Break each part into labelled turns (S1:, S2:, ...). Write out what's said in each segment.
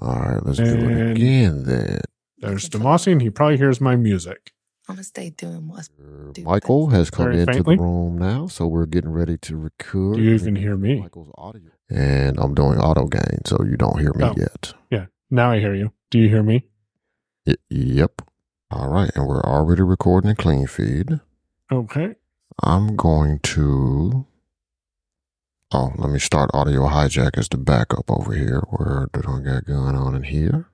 S1: All right, let's do it again then.
S2: There's Demasi, and he probably hears my music.
S3: I'm gonna stay doing what's
S1: Uh, Michael has come
S2: Very
S1: into
S2: faintly.
S1: the room now, so we're getting ready to record.
S2: Do you even hear me?
S1: Michael's audio. And I'm doing auto gain, so you don't hear me
S2: Oh.
S1: yet.
S2: Yeah, now I hear you. Do you hear me?
S1: Y- yep. All right, and we're already recording a clean feed.
S2: Okay.
S1: I'm going to. Oh, let me start audio hijack as the backup over here. Where do I got going on in here?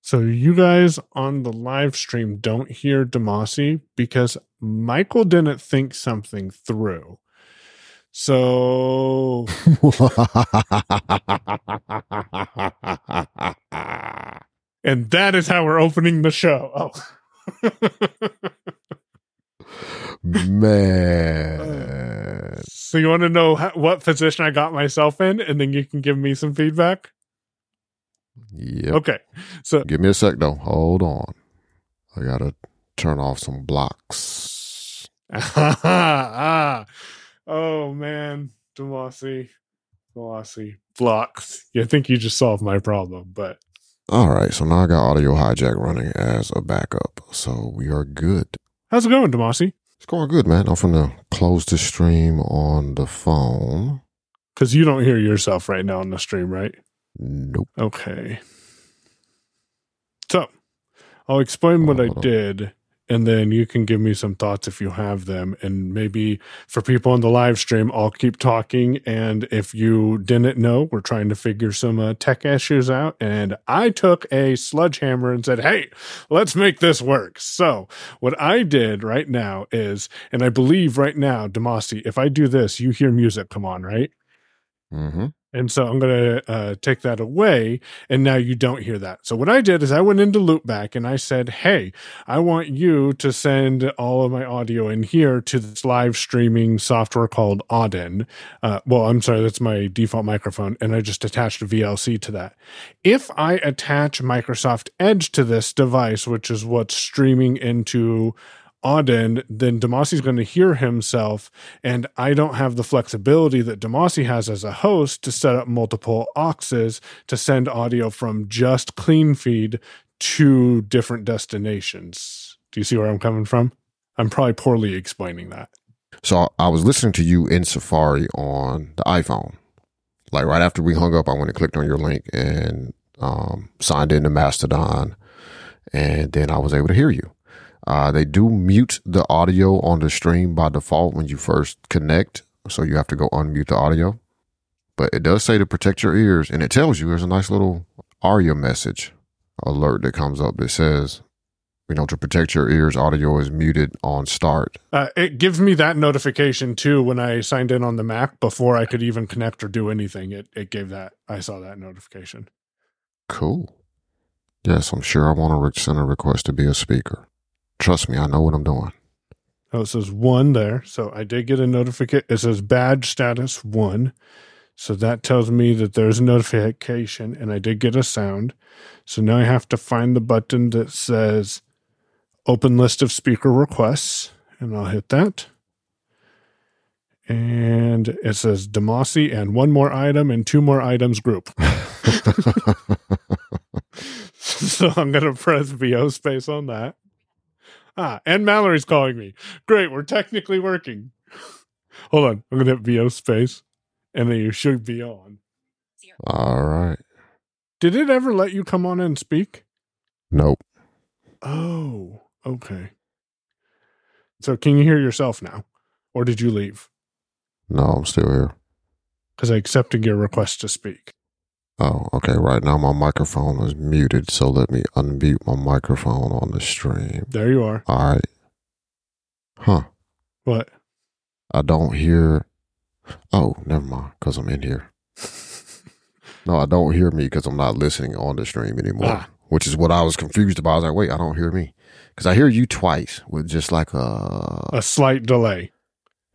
S2: So you guys on the live stream don't hear Demasi because Michael didn't think something through. So and that is how we're opening the show. Oh.
S1: Man.
S2: Uh, so you want to know how, what position I got myself in and then you can give me some feedback?
S1: Yeah.
S2: Okay. So
S1: Give me a sec though. Hold on. I gotta turn off some blocks.
S2: ah, oh man, Demasi, Demasi blocks. You think you just solved my problem, but
S1: All right, so now I got audio hijack running as a backup, so we are good.
S2: how's it going, Demasi?
S1: It's going good, man. I'm gonna close the stream on the phone.
S2: Because you don't hear yourself right now on the stream, right?
S1: Nope.
S2: Okay. So I'll explain what I
S1: on.
S2: did, and then you can give me some thoughts if you have them. And maybe for people on the live stream, I'll keep talking. And if you didn't know, we're trying to figure some uh, tech issues out. And I took a sledgehammer and said, hey, let's make this work. So what I did right now is, and I believe right now, Demasi, if I do this, you hear music come on, right?
S1: Mm-hmm.
S2: And so I'm going to uh, take that away. And now you don't hear that. So what I did is I went into Loopback and I said, Hey, I want you to send all of my audio in here to this live streaming software called Audon. Uh, well, I'm sorry, that's my default microphone. And I just attached a VLC to that. If I attach Microsoft Edge to this device, which is what's streaming into Audon, then Demasi's going to hear himself and I don't have the flexibility that Demasi has as a host to set up multiple auxes to send audio from just clean feed to different destinations. Do you see where I'm coming from? I'm probably poorly explaining that.
S1: So I was listening to you in Safari on the iPhone. Like right after we hung up, I went and clicked on your link and um, signed into Mastodon, and then I was able to hear you. Uh, they do mute the audio on the stream by default when you first connect, so you have to go unmute the audio. But it does say to protect your ears, and it tells you there's a nice little ARIA message alert that comes up that says, you know, to protect your ears, audio is muted on start.
S2: Uh, it gives me that notification too when I signed in on the Mac before I could even connect or do anything. It it gave that. I saw that notification.
S1: Cool. Yes, I'm sure I want to send a request to be a speaker. Trust me, I know what I'm doing.
S2: Oh, it says one there. So I did get a notification. It says badge status one. So that tells me that there's a notification and I did get a sound. So now I have to find the button that says open list of speaker requests and I'll hit that. And it says Demasi and one more item and two more items group. so I'm going to press VO space on that. Ah, and Mallory's calling me. Great, we're technically working. Hold on, I'm gonna hit VO space, and then you should be on.
S1: All right.
S2: Did it ever let you come on and speak?
S1: Nope.
S2: Oh, okay. So can you hear yourself now, or did you leave?
S1: No, I'm still here.
S2: Because I accepted your request to speak.
S1: Oh, okay. Right now my microphone is muted, so let me unmute my microphone on the stream.
S2: There you are.
S1: All right. Huh.
S2: What?
S1: I don't hear. Oh, never mind, because I'm in here. No, I don't hear me because I'm not listening on the stream anymore,
S2: Ah.
S1: which is what I was confused about. I was like, wait, I don't hear me. Because I hear you twice with just like a
S2: A slight delay.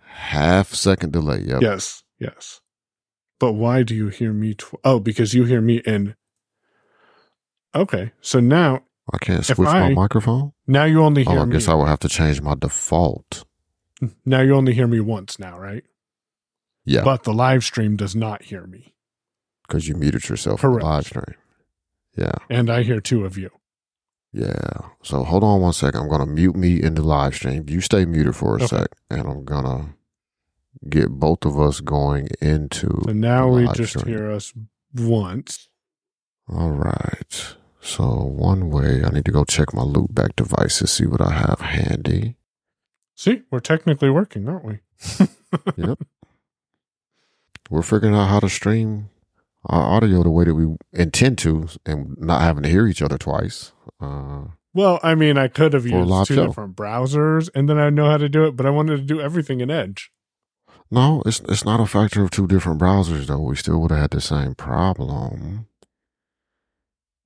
S1: half second delay. Yep.
S2: Yes, yes. But why do you hear me? Tw- oh, because you hear me in. Okay, so now
S1: I can't switch my microphone.
S2: now you only
S1: Oh,
S2: hear
S1: I
S2: me.
S1: guess I will have to change my default.
S2: now you only hear me once now, right?
S1: Yeah,
S2: But the live stream does not hear me.
S1: because you muted yourself in the
S2: Correct.
S1: live stream. Yeah.
S2: And I hear two of you.
S1: Yeah. So hold on one second. I'm gonna mute me in the live stream. You stay muted for a
S2: Okay.
S1: sec, and I'm gonna get both of us going into.
S2: So now we just
S1: stream.
S2: hear us once.
S1: All right. So one way, I need to go check my loopback devices, see what I have handy.
S2: See, we're technically working, aren't we?
S1: Yep. We're figuring out how to stream our audio the way that we intend to, and not having to hear each other twice. Uh,
S2: Well, I mean, I could have used two
S1: show.
S2: different browsers and then I'd know how to do it, but I wanted to do everything in Edge.
S1: No, it's it's not a factor of two different browsers though. We still would have had the same problem.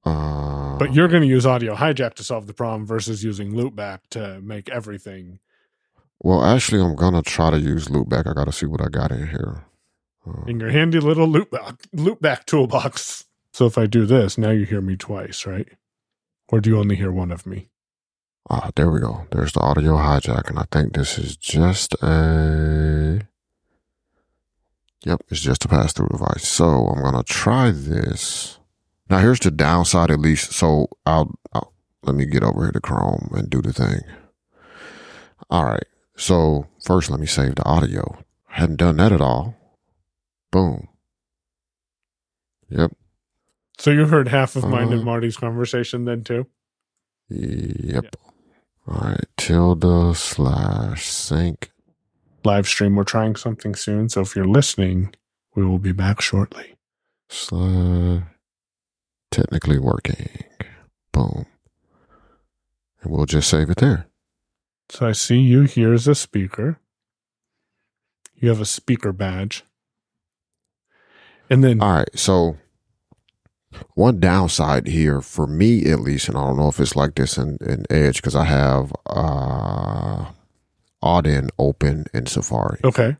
S1: Uh,
S2: But you're going to use Audio Hijack to solve the problem versus using Loopback to make everything.
S1: well, actually, I'm gonna try to use loopback. I got to see what I got in here. Uh,
S2: in your handy little Loopback, loopback toolbox. So if I do this, now you hear me twice, right? Or do you only hear one of me?
S1: Ah, there we go. There's the audio hijack, and I think this is just a. Yep, it's just a pass through device. So I'm gonna try this. Now here's the downside, at least. So I'll, I'll let me get over here to Chrome and do the thing. All right. So first, let me save the audio. I Hadn't done that at all. Boom. Yep.
S2: So you heard half of mine and
S1: Uh,
S2: Marty's conversation then too?
S1: Yep. All right. Tilde slash sync.
S2: Live stream, we're trying something soon. So if you're listening, we will be back shortly.
S1: Slide. Technically working. Boom. And we'll just save it there.
S2: So I see you here as a speaker. You have a speaker badge. And then
S1: All right. So, one downside here for me, at least, and I don't know if it's like this in, in Edge because I have uh, Audon open in Safari.
S2: okay.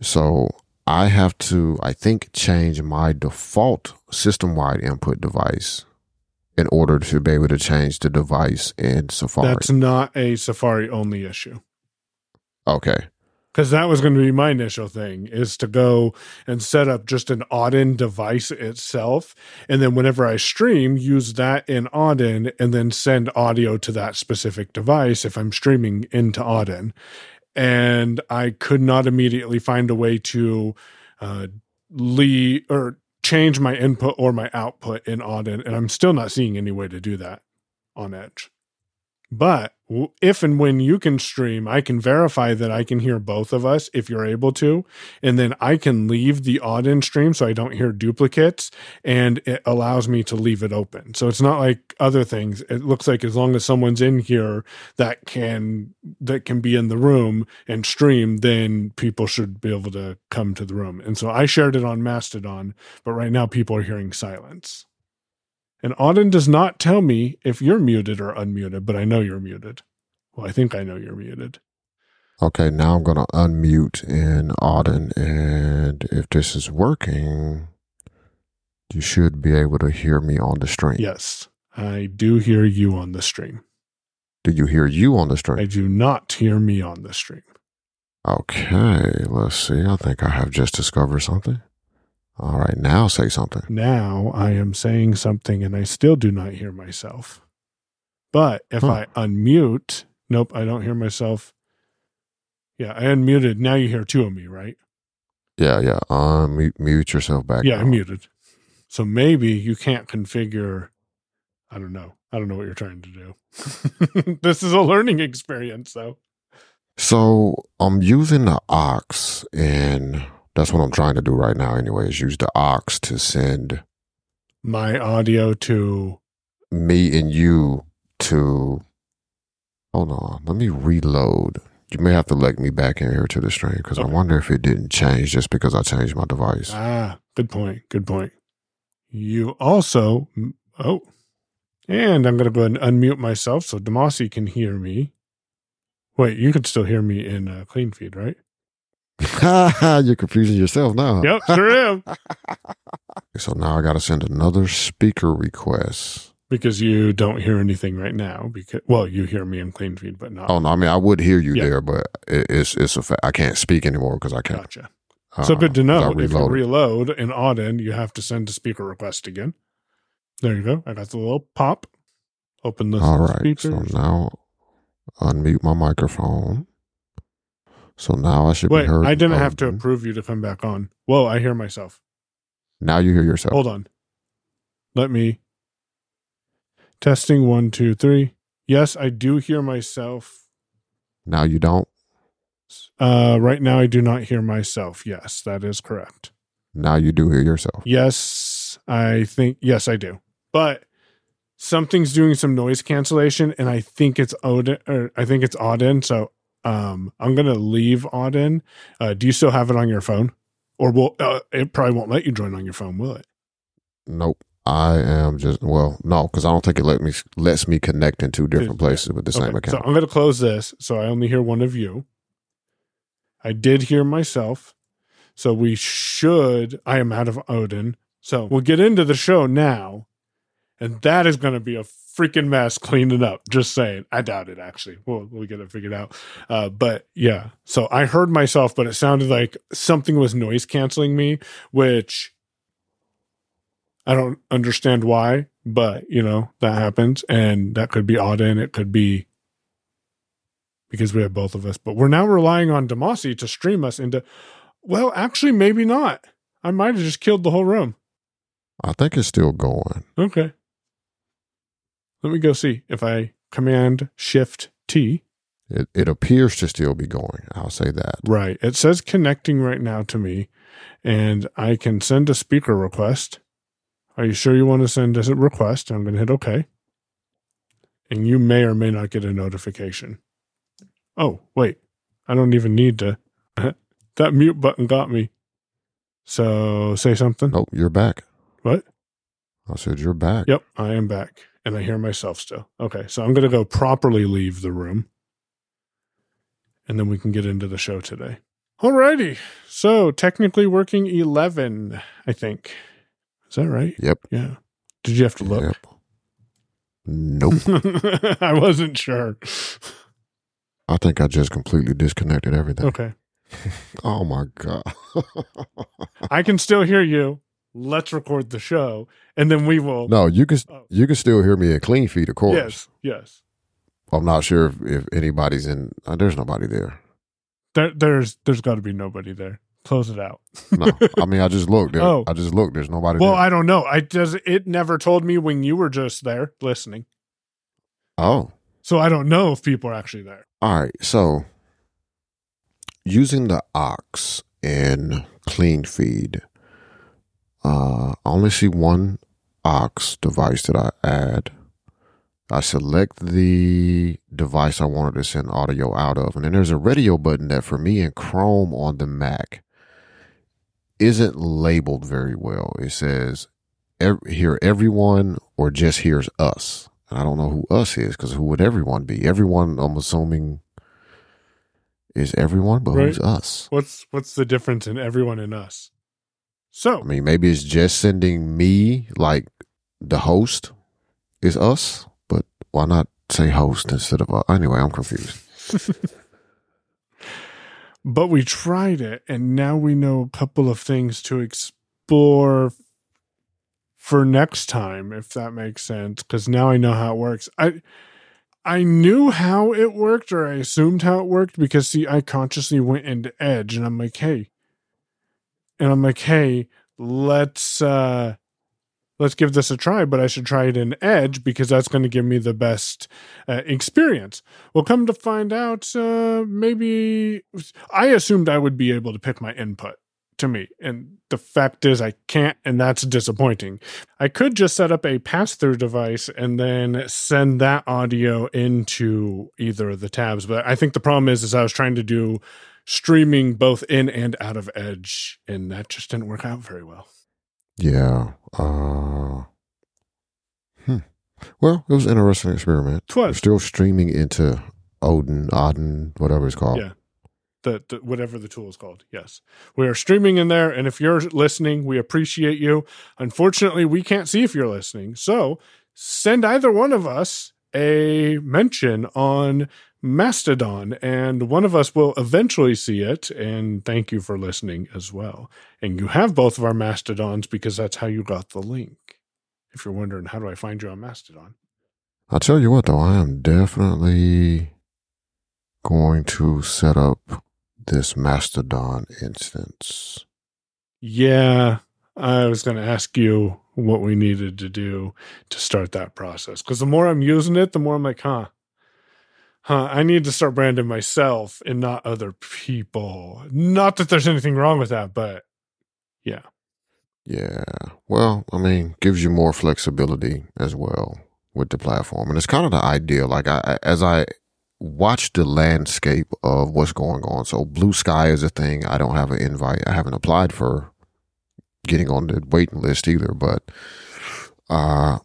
S1: So, I have to, I think, change my default system wide input device in order to be able to change the device in Safari.
S2: That's not a Safari only issue.
S1: okay.
S2: Because that was going to be my initial thing is to go and set up just an Audon device itself. And then whenever I stream, use that in Audon and then send audio to that specific device if I'm streaming into Audon. And I could not immediately find a way to uh, leave or change my input or my output in Audon. And I'm still not seeing any way to do that on Edge. But if and when you can stream, I can verify that I can hear both of us if you're able to. And then I can leave the Audon stream so I don't hear duplicates and it allows me to leave it open. So it's not like other things. It looks like as long as someone's in here that can that can be in the room and stream, then people should be able to come to the room. And so I shared it on Mastodon, but right now people are hearing silence. And Audon does not tell me if you're muted or unmuted, but I know you're muted. Well, I think I know you're muted.
S1: Okay, now I'm going to unmute in Audon. And if this is working, you should be able to hear me on the stream.
S2: Yes, I do hear you on the stream.
S1: Do you hear you on the stream?
S2: I do not hear me on the stream.
S1: Okay, let's see. I think I have just discovered something. All right, now say something.
S2: Now I am saying something and I still do not hear myself. But if
S1: Huh.
S2: I unmute, nope, I don't hear myself. Yeah, I unmuted. Now you hear two of me, right?
S1: Yeah, yeah. Uh, unmute mute yourself back.
S2: yeah,
S1: now.
S2: I'm muted. So maybe you can't configure. I don't know. I don't know what you're trying to do. this is a learning experience, though.
S1: So I'm using the aux, and that's what I'm trying to do right now. Anyway, is use the aux to send
S2: My audio to.
S1: me and you to. Hold on, let me reload. You may have to leg me back in here to the stream because I wonder if it didn't change just because I changed my device.
S2: Ah, good point. Good point. You also. Oh. And I'm going to go ahead and unmute myself so Demasi can hear me. Wait, you can still hear me in uh, clean feed, right?
S1: You're confusing yourself now.
S2: Yep, sure am.
S1: So now I got to send another speaker request.
S2: because you don't hear anything right now. Because well, you hear me in clean feed, but not.
S1: Oh no, I mean I would hear you
S2: Yeah.
S1: there, but it, it's it's a fact. I can't speak anymore because I can't.
S2: Gotcha.
S1: uh,
S2: So good to know. If you reload in Auden, you have to send a speaker request again. There you go. I got the little pop. Open the
S1: All right. So now unmute my microphone. So now I should
S2: Wait,
S1: be heard.
S2: I didn't have to approve you to come back on. Whoa, I hear myself.
S1: Now you hear yourself.
S2: Hold on. Let me. Testing one, two, three. Yes, I do hear myself.
S1: Now you don't.
S2: Uh, right now, I do not hear myself. Yes, that is correct.
S1: Now you do hear yourself.
S2: Yes, I think, yes, I do. But something's doing some noise cancellation, and I think it's Odin, or I think it's Audon. So um, I'm going to leave Audon. Uh, do you still have it on your phone? Or will uh, it probably won't let you join on your phone, will it?
S1: Nope. I am just well, no, because I don't think it let me lets me connect in two different places with the same account.
S2: So I'm going to close this. So I only hear one of you. I did hear myself. So we should. I am out of Odin. So we'll get into the show now. And that is going to be a freaking mess cleaning up. Just saying. I doubt it, actually. We'll, we'll get it figured out. Uh, but yeah. So I heard myself, but it sounded like something was noise canceling me, which I don't understand why, but you know, that happens. And that could be Audon. It could be because we have both of us. But we're now relying on Demasi to stream us into, well, actually, maybe not. I might have just killed the whole room.
S1: I think it's still going.
S2: Okay. Let me go see if I command shift T.
S1: It it appears to still be going. I'll say that.
S2: Right. It says connecting right now to me, and I can send a speaker request. Are you sure you want to send a request? I'm going to hit OK. And you may or may not get a notification. Oh, wait. I don't even need to. that mute button got me. So say something.
S1: Nope, you're back.
S2: What?
S1: I said you're back.
S2: Yep, I am back. And I hear myself still. Okay, so I'm going to go properly leave the room. And then we can get into the show today. Alrighty. So technically working 11, I think. Is that right?
S1: Yep.
S2: Yeah. Did you have to look?
S1: Yep. Nope.
S2: I wasn't sure.
S1: I think I just completely disconnected everything.
S2: Okay.
S1: Oh my god.
S2: I can still hear you. Let's record the show. And then we will.
S1: no, you can
S2: Oh.
S1: you can still hear me in clean feed, of course.
S2: Yes. Yes.
S1: I'm not sure if, if anybody's in. Uh, there's nobody there.
S2: There, there's there's got to be nobody there. Close it out.
S1: No, I mean I just looked. There,
S2: Oh.
S1: I just looked. There's nobody
S2: Well,
S1: there.
S2: I don't know. I does it never told me when you were just there listening.
S1: oh,
S2: So I don't know if people are actually there.
S1: all right. So using the aux in clean feed, uh, I only see one aux device that I add. I select the device I wanted to send audio out of, and then there's a radio button that for me in Chrome on the Mac isn't labeled very well. It says hear everyone or just hears us. And I don't know who us is because who would everyone be? Everyone, I'm assuming, is everyone, but who's us?
S2: What's what's the difference in everyone and us? So
S1: I mean, maybe it's just sending me like the host is us, but why not say host instead of uh, anyway? I'm confused.
S2: but we tried it and now we know a couple of things to explore for next time if that makes sense because now i know how it works i i knew how it worked or i assumed how it worked because see i consciously went into edge and i'm like hey and i'm like hey let's uh let's give this a try but i should try it in edge because that's going to give me the best uh, experience well come to find out uh maybe I assumed I would be able to pick my input to me. And the fact is, I can't, and that's disappointing. I could just set up a pass through device and then send that audio into either of the tabs. But I think the problem is, is I was trying to do streaming both in and out of Edge, and that just didn't work out very well.
S1: Yeah. Uh, hmm. Well, it was an interesting experiment.
S2: Twas.
S1: We're still streaming into Odin, Odin, whatever it's called.
S2: Yeah. The, the whatever the tool is called. Yes, we are streaming in there, and if you're listening, we appreciate you. Unfortunately, we can't see if you're listening, so send either one of us a mention on Mastodon, and one of us will eventually see it. And thank you for listening as well. And you have both of our Mastodons because that's how you got the link. if you're wondering how do I find you on Mastodon.
S1: I'll tell you what though, I am definitely going to set up this Mastodon instance.
S2: Yeah, I was going to ask you what we needed to do to start that process because the more I'm using it, the more I'm like, huh, huh, I need to start branding myself and not other people. Not that there's anything wrong with that, but yeah.
S1: Yeah. Well, I mean, gives you more flexibility as well with the platform. And it's kind of the idea. Like I, as I watch the landscape of what's going on. So blue sky is a thing. I don't have an invite. I haven't applied for getting on the waiting list either, but, uh,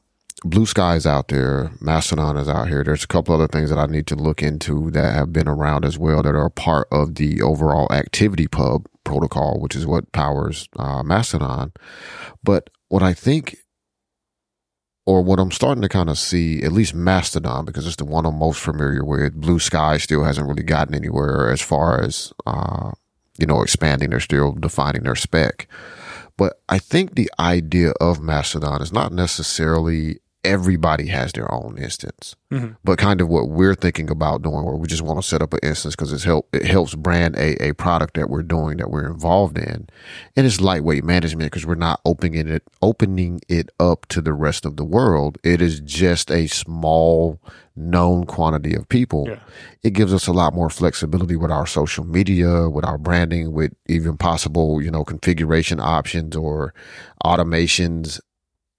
S1: Blue Sky is out there. Mastodon is out here. There's a couple other things that I need to look into that have been around as well that are part of the overall ActivityPub protocol, which is what powers uh, Mastodon. But what I think, or what I'm starting to kind of see, at least Mastodon, because it's the one I'm most familiar with, Blue Sky still hasn't really gotten anywhere as far as, uh, you know, expanding. They're still defining their spec. But I think the idea of Mastodon is not necessarily everybody has their own instance. Mm-hmm. But kind of what we're thinking about doing, where we just want to set up an instance because it's help it helps brand a, a product that we're doing that we're involved in, and it's lightweight management because we're not opening it opening it up to the rest of the world. It is just a small known quantity of people. Yeah. It gives us a lot more flexibility with our social media, with our branding, with even possible you know configuration options or automations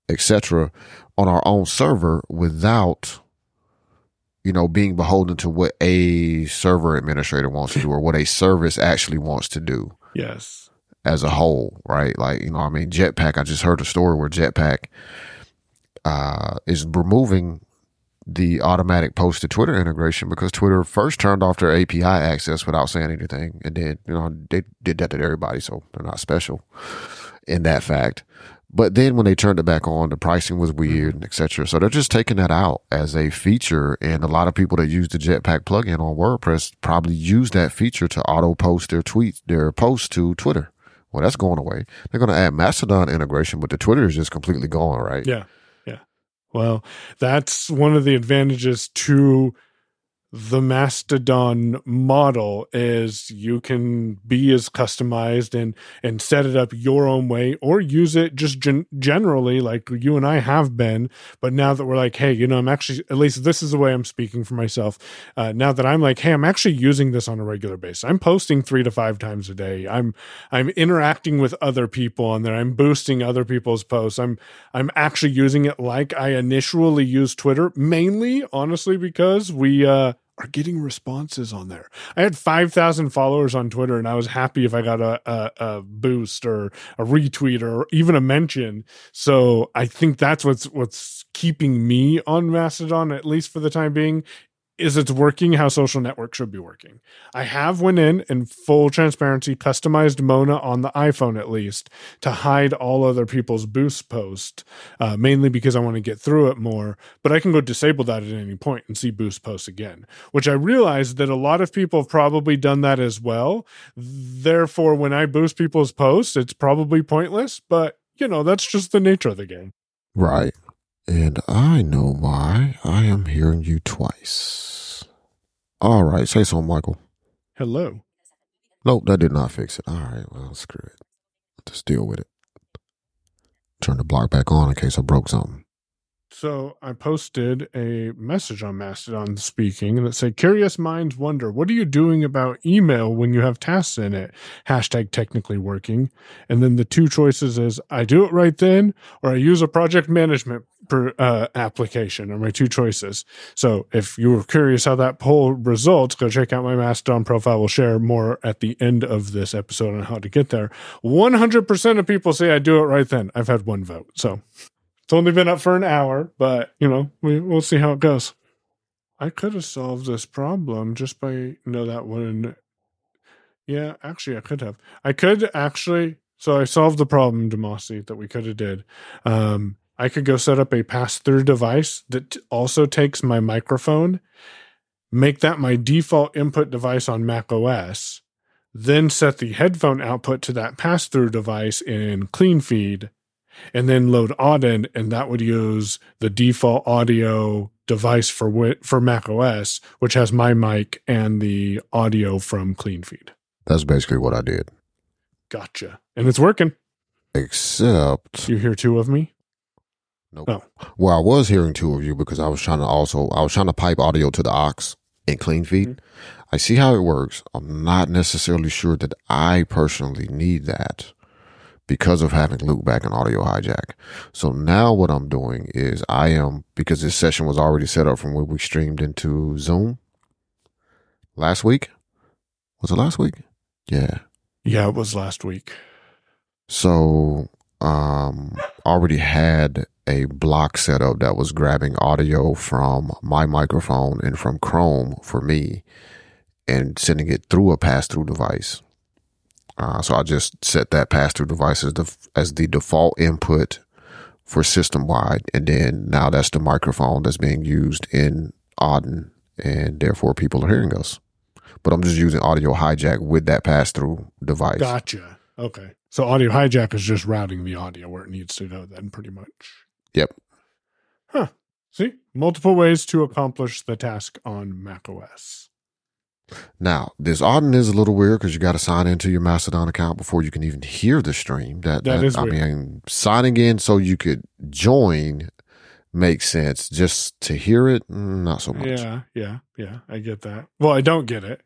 S1: etc on our own server without you know being beholden to what a server administrator wants to do or what a service actually wants to do
S2: yes
S1: as a whole right like you know i mean jetpack i just heard a story where jetpack uh, is removing the automatic post to Twitter integration because Twitter first turned off their API access without saying anything. And then, you know, they did that to everybody. So they're not special in that fact. But then when they turned it back on, the pricing was weird, mm-hmm. etc. So they're just taking that out as a feature. And a lot of people that use the Jetpack plugin on WordPress probably use that feature to auto post their tweets, their posts to Twitter. Well, that's going away. They're going to add Mastodon integration, but the Twitter is just completely gone, right?
S2: Yeah. Yeah. Well, that's one of the advantages to the Mastodon model is you can be as customized and and set it up your own way or use it just gen- generally like you and I have been. But now that we're like hey you know I'm actually at least this is the way I'm speaking for myself uh, now that I'm like hey I'm actually using this on a regular basis. I'm posting 3 to 5 times a day. I'm I'm interacting with other people on there. I'm boosting other people's posts. I'm I'm actually using it like I initially used Twitter mainly honestly because we uh are getting responses on there. I had 5,000 followers on Twitter and I was happy if I got a, a, a, boost or a retweet or even a mention. So I think that's what's, what's keeping me on Mastodon, at least for the time being, is it's working how social network should be working. I have went in in full transparency, customized Mona on the iPhone at least to hide all other people's boost posts, uh, mainly because I want to get through it more. But I can go disable that at any point and see boost posts again, which I realize that a lot of people have probably done that as well. Therefore, when I boost people's posts, it's probably pointless, but you know, that's just the nature of the game.
S1: Right. And I know why I am hearing you twice. All right, say something, Michael.
S2: Hello.
S1: Nope, that did not fix it. All right, well, screw it. Just deal with it. Turn the block back on in case I broke something.
S2: So I posted a message on Mastodon speaking that said, Curious minds wonder, what are you doing about email when you have tasks in it? Hashtag technically working. And then the two choices is I do it right then or I use a project management per, uh, application are my two choices. So if you were curious how that poll results, go check out my Mastodon profile. We'll share more at the end of this episode on how to get there. 100% of people say I do it right then. I've had one vote. So it's only been up for an hour, but you know, we we'll see how it goes. I could have solved this problem just by no that wouldn't. Yeah, actually, I could have. I could actually. So I solved the problem, Demasi, that we could have did. Um, I could go set up a pass through device that also takes my microphone, make that my default input device on Mac OS, then set the headphone output to that pass through device in CleanFeed, and then load Audon, and that would use the default audio device for wi- for Mac OS, which has my mic and the audio from CleanFeed.
S1: That's basically what I did.
S2: Gotcha, and it's working.
S1: Except,
S2: You hear two of me?
S1: nope.
S2: Oh.
S1: Well, I was hearing two of you because I was trying to also I was trying to pipe audio to the aux in clean feed.
S2: Mm-hmm.
S1: I see how it works. I'm not necessarily sure that I personally need that because of having loopback and audio hijack. So now what I'm doing is I am because this session was already set up from when we streamed into Zoom last week. Was it last week? Yeah.
S2: Yeah, it was last week.
S1: So um already had a block setup that was grabbing audio from my microphone and from Chrome for me and sending it through a pass-through device. Uh, so I just set that pass-through device as the as the default input for system wide, and then now that's the microphone that's being used in Audon, and therefore people are hearing us. But I'm just using audio hijack with that pass-through device.
S2: Gotcha. Okay. So audio hijack is just routing the audio where it needs to go then pretty much.
S1: Yep.
S2: Huh. See? Multiple ways to accomplish the task on Mac OS.
S1: Now, this Audon is a little weird because you got to sign into your Mastodon account before you can even hear the stream. That,
S2: That is
S1: I
S2: weird.
S1: mean, signing in so you could join makes sense. Just to hear it, mm, not so much.
S2: Yeah, yeah, yeah. I get that. Well, I don't get it.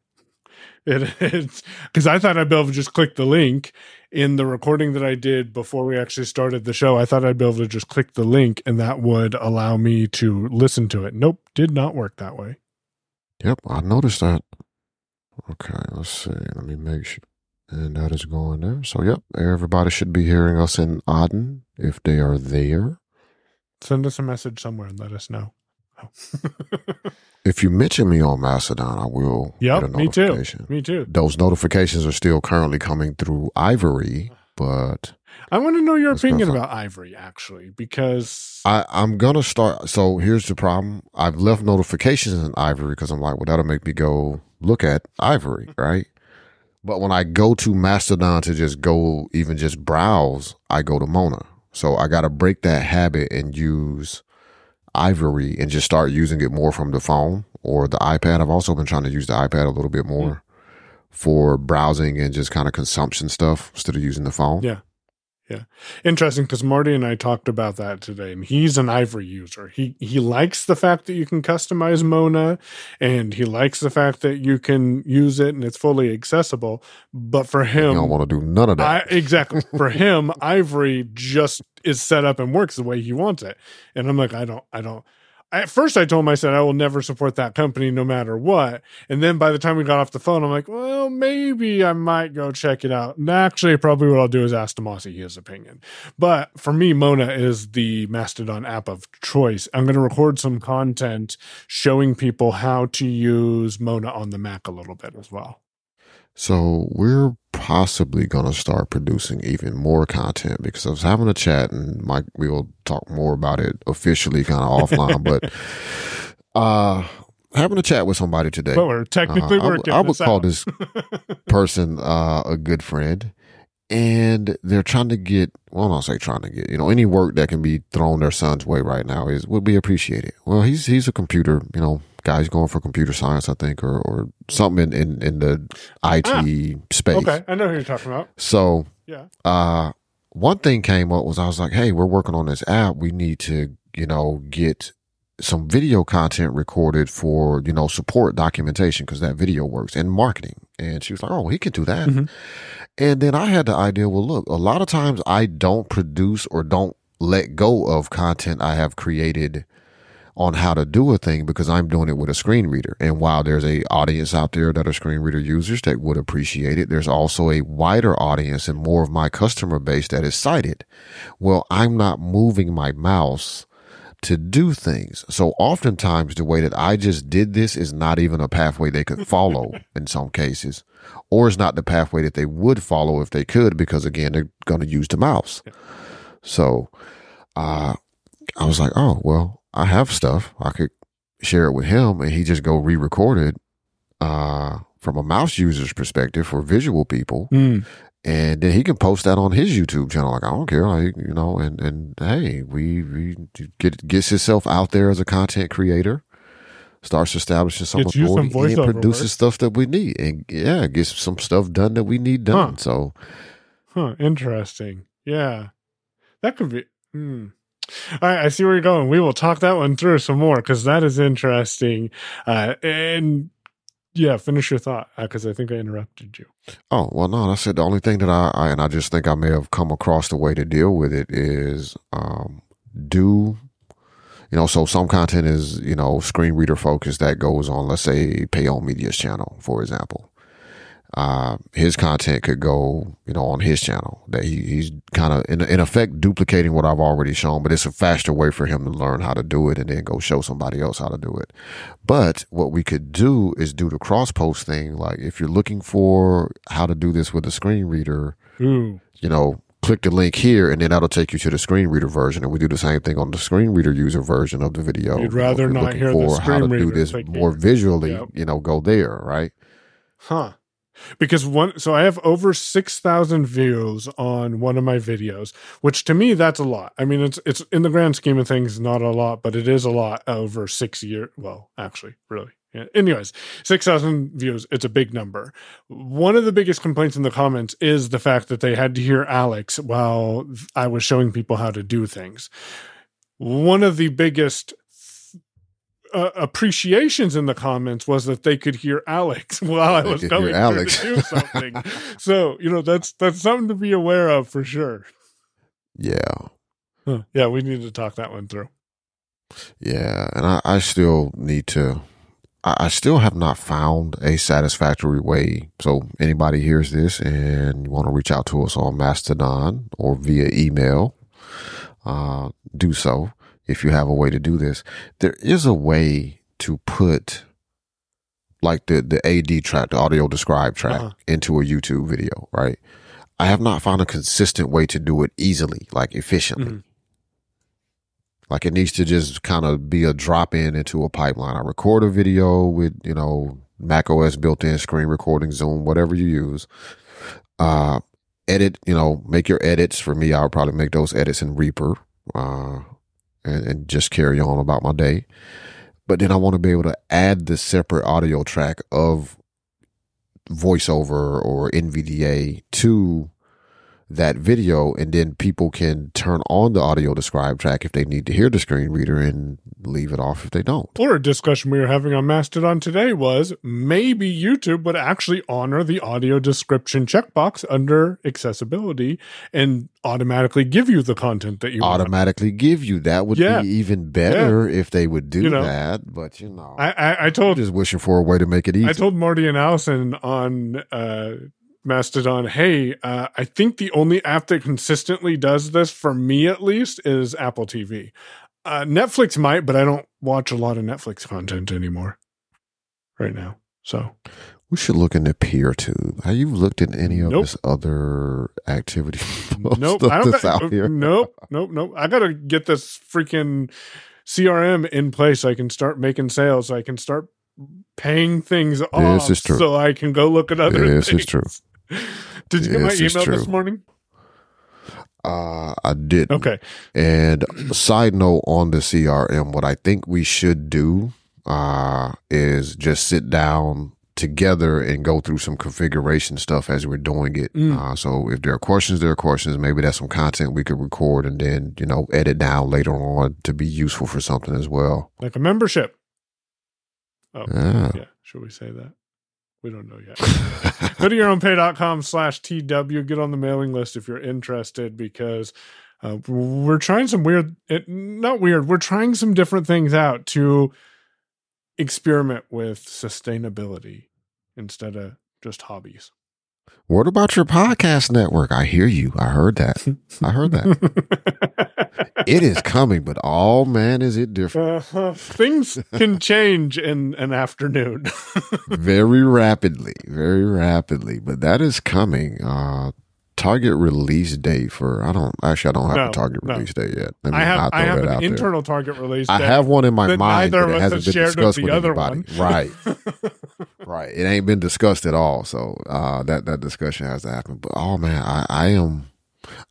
S2: It it's because I thought I'd be able to just click the link in the recording that I did before we actually started the show. I thought I'd be able to just click the link and that would allow me to listen to it. Nope, did not work that way.
S1: Yep, I noticed that. Okay, let's see. Let me make sure. And that is going there. So, yep, everybody should be hearing us in Audon if they are there.
S2: Send us a message somewhere and let us know. Oh.
S1: If you mention me on Mastodon, I will
S2: Yep,
S1: get a
S2: me too. me too.
S1: Those notifications are still currently coming through Ivory, but
S2: I want to know your
S1: Let's
S2: opinion about Ivory actually because
S1: I, I'm gonna start. So here's the problem: I've left notifications in Ivory because I'm like, well, that'll make me go look at Ivory, mm-hmm. right? But when I go to Mastodon to just go, even just browse, I go to Mona. So I got to break that habit and use Ivory and just start using it more from the phone or the iPad. I've also been trying to use the iPad a little bit mm-hmm. more for browsing and just kind of consumption stuff instead of using the phone.
S2: Yeah. Interesting because Marty and I talked about that today, and he's an Ivory user. He he likes the fact that you can customize Mona, and he likes the fact that you can use it and it's fully accessible. But for him,
S1: don't want to do none of that.
S2: I,
S1: that.
S2: exactly for him, Ivory just is set up and works the way he wants it. And I'm like, I don't, I don't. At first, I told him I said I will never support that company no matter what. And then by the time we got off the phone, I'm like, well, maybe I might go check it out. And actually, probably what I'll do is ask Demasi his opinion. But for me, Mona is the Mastodon app of choice. I'm going to record some content showing people how to use Mona on the Mac a little bit as well.
S1: So we're possibly going to start producing even more content because I was having a chat and Mike, we will talk more about it officially kind of offline, but, uh, having a chat with somebody today.
S2: But we're technically
S1: Uh, I would-
S2: working.
S1: I would
S2: this
S1: call
S2: out.
S1: this person, uh, a good friend and they're trying to get, well, I don't say trying to get, you know, any work that can be thrown their son's way right now is, would be appreciated. Well, he's, he's a computer, you know, guy. He's going for computer science, I think, or, or something in, in, in the IT
S2: Ah,
S1: space.
S2: Okay, I know who you're talking about.
S1: So,
S2: Yeah.
S1: uh, one thing came up was I was like, Hey, we're working on this app. We need to, you know, get some video content recorded for, you know, support documentation because that video works and marketing. And she was like, Oh, he can do that.
S2: Mhm.
S1: And then I had the idea, well, look, a lot of times I don't produce or don't let go of content I have created on how to do a thing because I'm doing it with a screen reader. And while there's a audience out there that are screen reader users that would appreciate it, there's also a wider audience and more of my customer base that is sighted. Well, I'm not moving my mouse to do things. So oftentimes the way that I just did this is not even a pathway they could follow in some cases, or it's not the pathway that they would follow if they could, because again, they're going to use the mouse. So, uh, I was like, oh, well, I have stuff. I could share it with him and he just go re-record it, uh, from a mouse user's perspective for visual people
S2: Mm.
S1: and then he can post that on his YouTube channel. Like I don't care, like you know, and and hey, we we get gets himself out there as a content creator, starts establishing some
S2: Gets you some
S1: authority, and produces
S2: work.
S1: stuff that we need, and yeah, gets some stuff done that we need done.
S2: Huh.
S1: So
S2: Huh, interesting. Yeah. That could be. Hmm. All right, I see where you're going. We will talk that one through some more because that is interesting. Uh, and yeah, finish your thought because I think I interrupted you.
S1: Oh well, no, I said The only thing that I, I and I just think I may have come across the way to deal with it is um, do you know? So some content is you know screen reader focused that goes on, let's say, Pay on Media's channel, for example. Uh, his content could go, you know, on his channel. That he, he's kind of in in effect duplicating what I've already shown, but it's a faster way for him to learn how to do it and then go show somebody else how to do it. But what we could do is do the cross post thing. Like if you're looking for how to do this with a screen reader,
S2: Ooh,
S1: you know, click the link here and then that'll take you to the screen reader version. And we do the same thing on the screen reader user version of the video.
S2: You'd
S1: You know,
S2: rather not hear the
S1: for how
S2: screen
S1: to do
S2: reader,
S1: this
S2: click
S1: more visually,
S2: Yep.
S1: you know, go there, right?
S2: huh. Because one, so I have over 6,000 views on one of my videos, which to me, that's a lot. I mean, it's, it's in the grand scheme of things, not a lot, but it is a lot over six years. Well, actually, really. Yeah. Anyways, 6,000 views, it's a big number. One of the biggest complaints in the comments is the fact that they had to hear Alex while I was showing people how to do things. One of the biggest uh, appreciations in the comments was that they could hear Alex while I was
S1: could Alex.
S2: to do something. so, you know, that's that's something to be aware of for sure.
S1: Yeah.
S2: Huh. Yeah, we need to talk that one through.
S1: Yeah. And I, I still need to, I, I still have not found a satisfactory way. So anybody hears this and you want to reach out to us on Mastodon or via email, uh, do so if you have a way to do this. There is a way to put like the, the AD track, the audio describe track
S2: Uh-huh.
S1: into a YouTube video, right? I have not found a consistent way to do it easily, like efficiently.
S2: Mhm.
S1: Like it needs to just kind of be a drop in into a pipeline. I record a video with, you know, Mac OS built in screen recording, Zoom, whatever you use. Uh, edit, you know, make your edits. For me, I would probably make those edits in Reaper, uh, and, and just carry on about my day. But then I want to be able to add the separate audio track of voiceover or NVDA to that video and then people can turn on the audio describe track if they need to hear the screen reader and leave it off if they don't.
S2: Or a discussion we were having on Mastodon today was maybe YouTube would actually honor the audio description checkbox under accessibility and automatically give you the content that you want.
S1: Automatically give you that would
S2: Yeah.
S1: be even better if they would do
S2: You know,
S1: that. But you know,
S2: I, I, I
S1: I'm
S2: told
S1: just wishing for a way to make it easy.
S2: I told Marty and Allison on uh, Mastodon, hey, uh, I think the only app that consistently does this for me at least is Apple TV. Uh, Netflix might, but I don't watch a lot of Netflix content anymore right now. So
S1: we should look into PeerTube. Have you looked at any of
S2: Nope.
S1: this other activity?
S2: nope, I don't. got-
S1: out here.
S2: Nope, nope, nope. I gotta get this freaking CRM in place so I can start making sales. So I can start paying things off.
S1: is true.
S2: So I can go look at other.
S1: This is
S2: things.
S1: true.
S2: Did you get my email this morning?
S1: Uh, I did.
S2: Okay.
S1: And side note on the CRM, what I think we should do uh, is just sit down together and go through some configuration stuff as we're doing it.
S2: Mm.
S1: Uh, so if there are questions, there are questions. Maybe that's some content we could record and then you know edit down later on to be useful for something as well.
S2: like a membership. Oh,
S1: Yeah.
S2: yeah. Should we say that? We don't know yet. Go to your own yourownpay.com slash TW. Get on the mailing list if you're interested because uh, we're trying some weird, it, not weird, we're trying some different things out to experiment with sustainability instead of just hobbies.
S1: What about your podcast network? I hear you. I heard that. I heard that. it is coming, but oh man, is it different
S2: Uh, things can change in an afternoon.
S1: very rapidly, very rapidly. But that is coming. Uh, target release date for? I don't actually. I don't have
S2: No,
S1: a target
S2: no.
S1: release date yet. Me
S2: I have I have an
S1: out there.
S2: internal target release.
S1: I have one in my mind, but it hasn't been
S2: with
S1: discussed
S2: the
S1: with
S2: other
S1: anybody.
S2: one.
S1: Right, right. It ain't been discussed at all. So uh, that that discussion has to happen. But oh man, I, I am.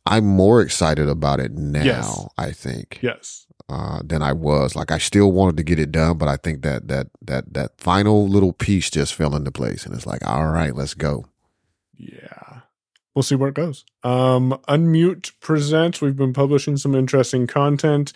S1: I'm more excited about it now.
S2: Yes.
S1: I think
S2: yes.
S1: uh, than I was. Like I still wanted to get it done, but I think that that that that final little piece just fell into place, and it's like, all right, let's go.
S2: Yeah. We'll see where it goes. Um, Unmute presents. We've been publishing some interesting content.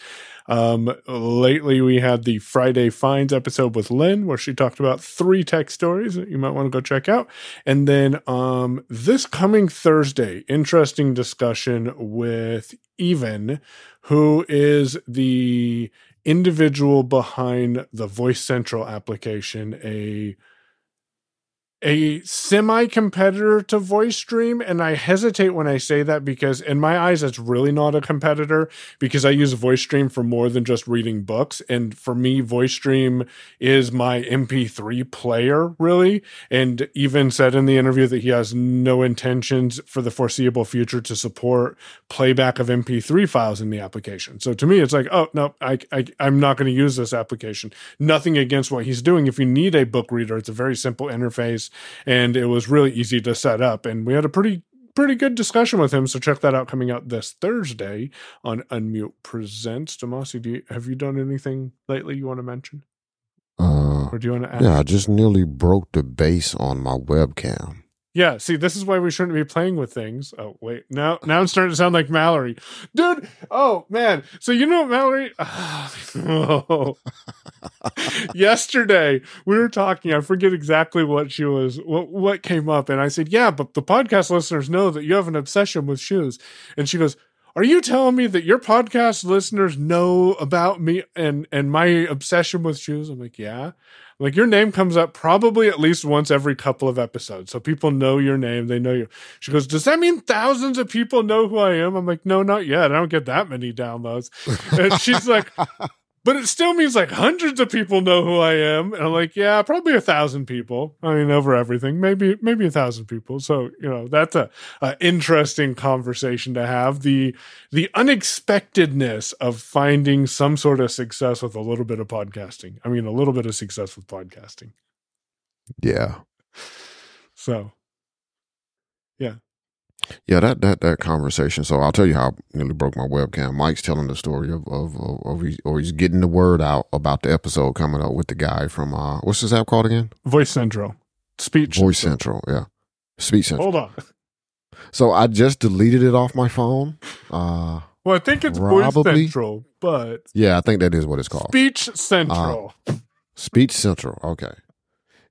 S2: Um, lately, we had the Friday Finds episode with Lynn, where she talked about three tech stories that you might want to go check out. And then um, this coming Thursday, interesting discussion with Even, who is the individual behind the Voice Central application, a a semi competitor to voice stream and i hesitate when i say that because in my eyes it's really not a competitor because i use voice stream for more than just reading books. And for me voice stream is my mp3 player really. And even said in the interview that he has no intentions for the foreseeable future to support playback of mp3 files in the application. So to me it's like oh no i, I i'm not going to use this application. Nothing against what he's doing. If you need a book reader it's a very simple interface and it was really easy to set up and we had a pretty pretty good discussion with him so check that out coming out this thursday on unmute presents. Demasi do you, have you done anything lately you want to mention?
S1: Uh,
S2: or do you want to add
S1: yeah, I just nearly broke the base on my webcam.
S2: Yeah, see, this is why we shouldn't be playing with things. Oh, wait. Now now I'm starting to sound like Mallory. Dude, oh man. So you know Mallory? Oh. Yesterday we were talking, I forget exactly what she was what what came up, and I said, Yeah, but the podcast listeners know that you have an obsession with shoes. And she goes, Are you telling me that your podcast listeners know about me and and my obsession with shoes? I'm like, Yeah. Like your name comes up probably at least once every couple of episodes. So people know your name, they know you. She goes, Does that mean thousands of people know who I am? I'm like, No, not yet. I don't get that many downloads. And she's like, But it still means like hundreds of people know who I am. And I'm like, yeah, probably a thousand people. I mean, over everything, maybe, maybe a thousand people. So, you know, that's a, a interesting conversation to have. The, the unexpectedness of finding some sort of success with a little bit of podcasting. I mean, a little bit of success with podcasting.
S1: Yeah,
S2: So,
S1: yeah. Yeah, that that that conversation. So I'll tell you how I nearly broke my webcam. Mike's telling the story of of, of, of he, or he's getting the word out about the episode coming up with the guy from uh what's this app called again?
S2: Voice Central, speech.
S1: Voice Central. Yeah, Speech Central.
S2: Hold on.
S1: So I just deleted it off my phone. Uh,
S2: Well, I think it's Voice
S1: Probably.
S2: Central, but
S1: yeah, I think that is what it's called.
S2: Speech Central.
S1: Speech Central. Okay.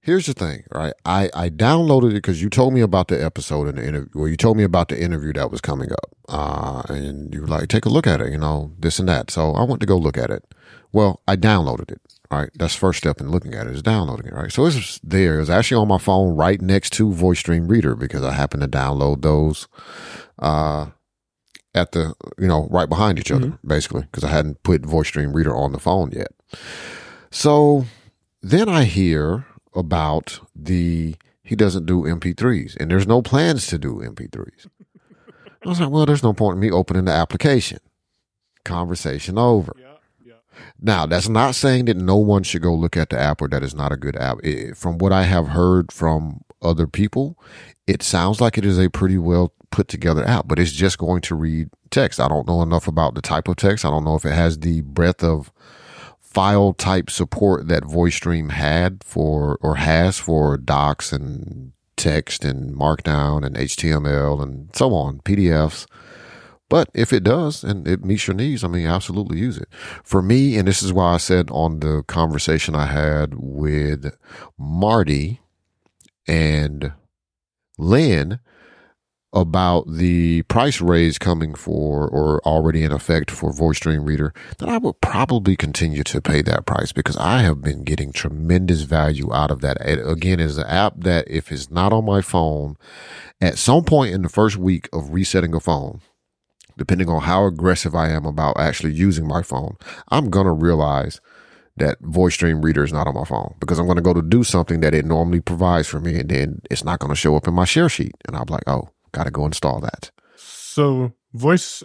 S1: Here's the thing, right? I, I downloaded it because you told me about the episode and the interview. Well, you told me about the interview that was coming up. Uh, and you were like, take a look at it, you know, this and that. So I went to go look at it. Well, I downloaded it. Right. That's first step in looking at it is downloading it. Right. So it's there. It's actually on my phone right next to VoiceStream Reader because I happen to download those, uh, at the, you know, right behind each other, basically, because I hadn't put VoiceStream Reader on the phone yet. So then I hear about the he doesn't do MP3s and there's no plans to do MP3s. I was like, well, there's no point in me opening the application. Conversation over.
S2: yeah, yeah.
S1: Now, that's not saying that no one should go look at the app or that is not a good app. It- from what I have heard from other people, it sounds like it is a pretty well put together app, but it's just going to read text. I don't know enough about the type of text. I don't know if it has the breadth of file type support that VoiceStream had for or has for docs and text and markdown and HTML and so on, PDFs. But if it does and it meets your needs, I mean, absolutely use it. For me, and this is why I said on the conversation I had with Marty and Lynn about the price raise coming for or already in effect for Voice VoiceStream Reader, that I would probably continue to pay that price because I have been getting tremendous value out of that. It, again, is an app that if it's not on my phone, at some point in the first week of resetting a phone, depending on how aggressive I am about actually using my phone, I'm going to realize that Voice VoiceStream Reader is not on my phone because I'm going to go to do something that it normally provides for me and then it's not going to show up in my share sheet. And I'm like, oh, got to go install that.
S2: so voice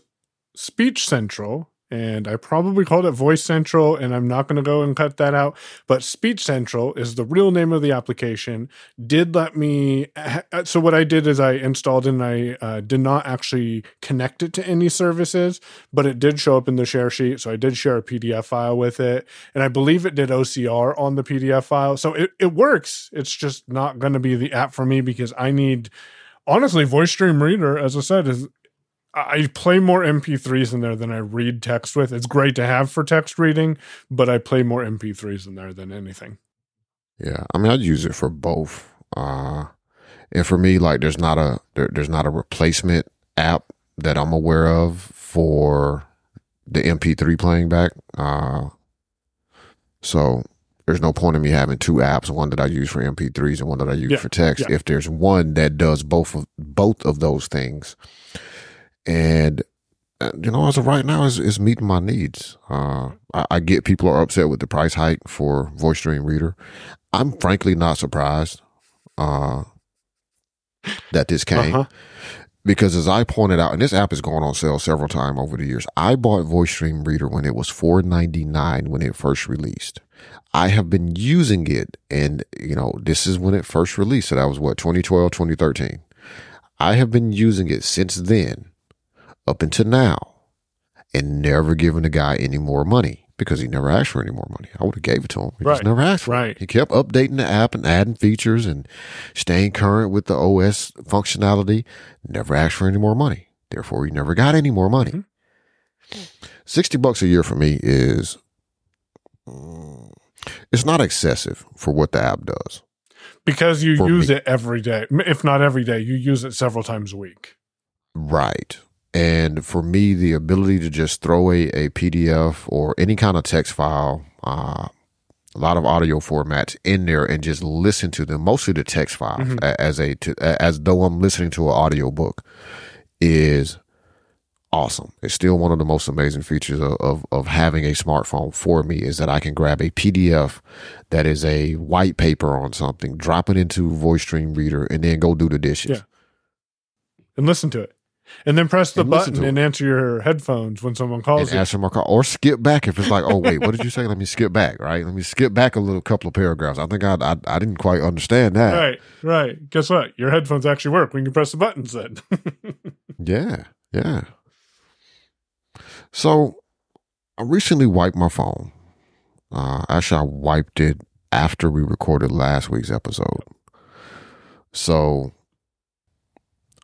S2: speech central and I probably called it Voice Central, and I'm not going to go and cut that out. But Speech Central is the real name of the application. Did let me. So what I did is I installed and I uh, did not actually connect it to any services, but it did show up in the share sheet. So I did share a PDF file with it, and I believe it did OCR on the PDF file. So it it works. It's just not going to be the app for me because I need honestly voice stream reader as i said is I play more MP3s in there than I read text with. It's great to have for text reading, but I play more MP3s in there than anything.
S1: Yeah, I mean, I'd use it for both. Uh, and for me, like, there's not a there, there's not a replacement app that I'm aware of for the MP3 playing back. Uh, so there's no point in me having two apps, one that I use for MP3s and one that I use
S2: Yeah,
S1: for text.
S2: yeah.
S1: If there's one that does both of both of those things, and uh, you know, as of right now, is is meeting my needs. Uh, I, I get people are upset with the price hike for Voice Stream Reader. I'm frankly not surprised uh, that this came
S2: Uh-huh.
S1: because, as I pointed out, and this app has gone on sale several times over the years. I bought Voice Stream Reader when it was four ninety nine when it first released. I have been using it, and you know, this is when it first released. So that was what 2012, 2013. I have been using it since then up until now and never given the guy any more money because he never asked for any more money. I would have gave it to him. He just never asked for it.
S2: Right.
S1: He kept updating the app and adding features and staying current with the OS functionality. Never asked for any more money. Therefore, he never got any more money.
S2: Mhm.
S1: 60 bucks a year for me is mm, it's not excessive for what the app does.
S2: Because you use
S1: me.
S2: it every day. If not every day, you use it several times a week.
S1: Right. And for me, the ability to just throw a, a PDF or any kind of text file, uh, a lot of audio formats in there and just listen to them, mostly the text files
S2: Mhm.
S1: as a, to, as though I'm listening to an audio book is awesome. It's still one of the most amazing features of, of, of having a smartphone for me is that I can grab a PDF that is a white paper on something, drop it into Voice Stream Reader and then go do the dishes.
S2: Yeah. And listen to it. And then press the
S1: And
S2: button
S1: to
S2: and answer your headphones when someone calls
S1: and
S2: you.
S1: answer my call or skip back if it's like, oh wait, what did you say? Let me skip back, right? Let me skip back a little couple of paragraphs. I think I I, I didn't quite understand that.
S2: Right, right. Guess what? Your headphones actually work when you press the buttons then.
S1: Yeah, yeah. So I recently wiped my phone. Uh, actually, I wiped it after we recorded last week's episode. So,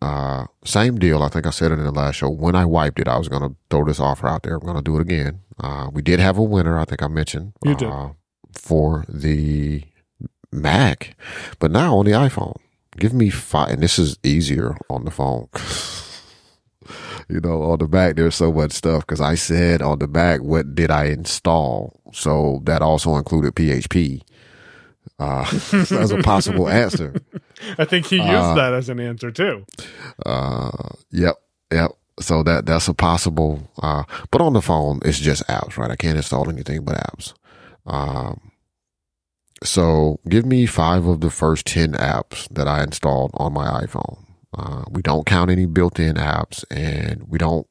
S1: uh, same deal. I think I said it in the last show. When I wiped it, I was going to throw this offer out there. I'm going to do it again. Uh, we did have a winner. I think I mentioned.
S2: You did.
S1: Uh, for the Mac, but now on the iPhone. Give me five, and this is easier on the phone. you know, on the back, there's so much stuff because I said on the back, what did I install? So that also included PHP uh, as a possible answer.
S2: I think he used
S1: Uh,
S2: that as an answer too.
S1: Uh, yep, yep. So that that's a possible. Uh, but on the phone, it's just apps, right? I can't install anything but apps. Um, so give me five of the first ten apps that I installed on my iPhone. Uh, we don't count any built-in apps, and we don't.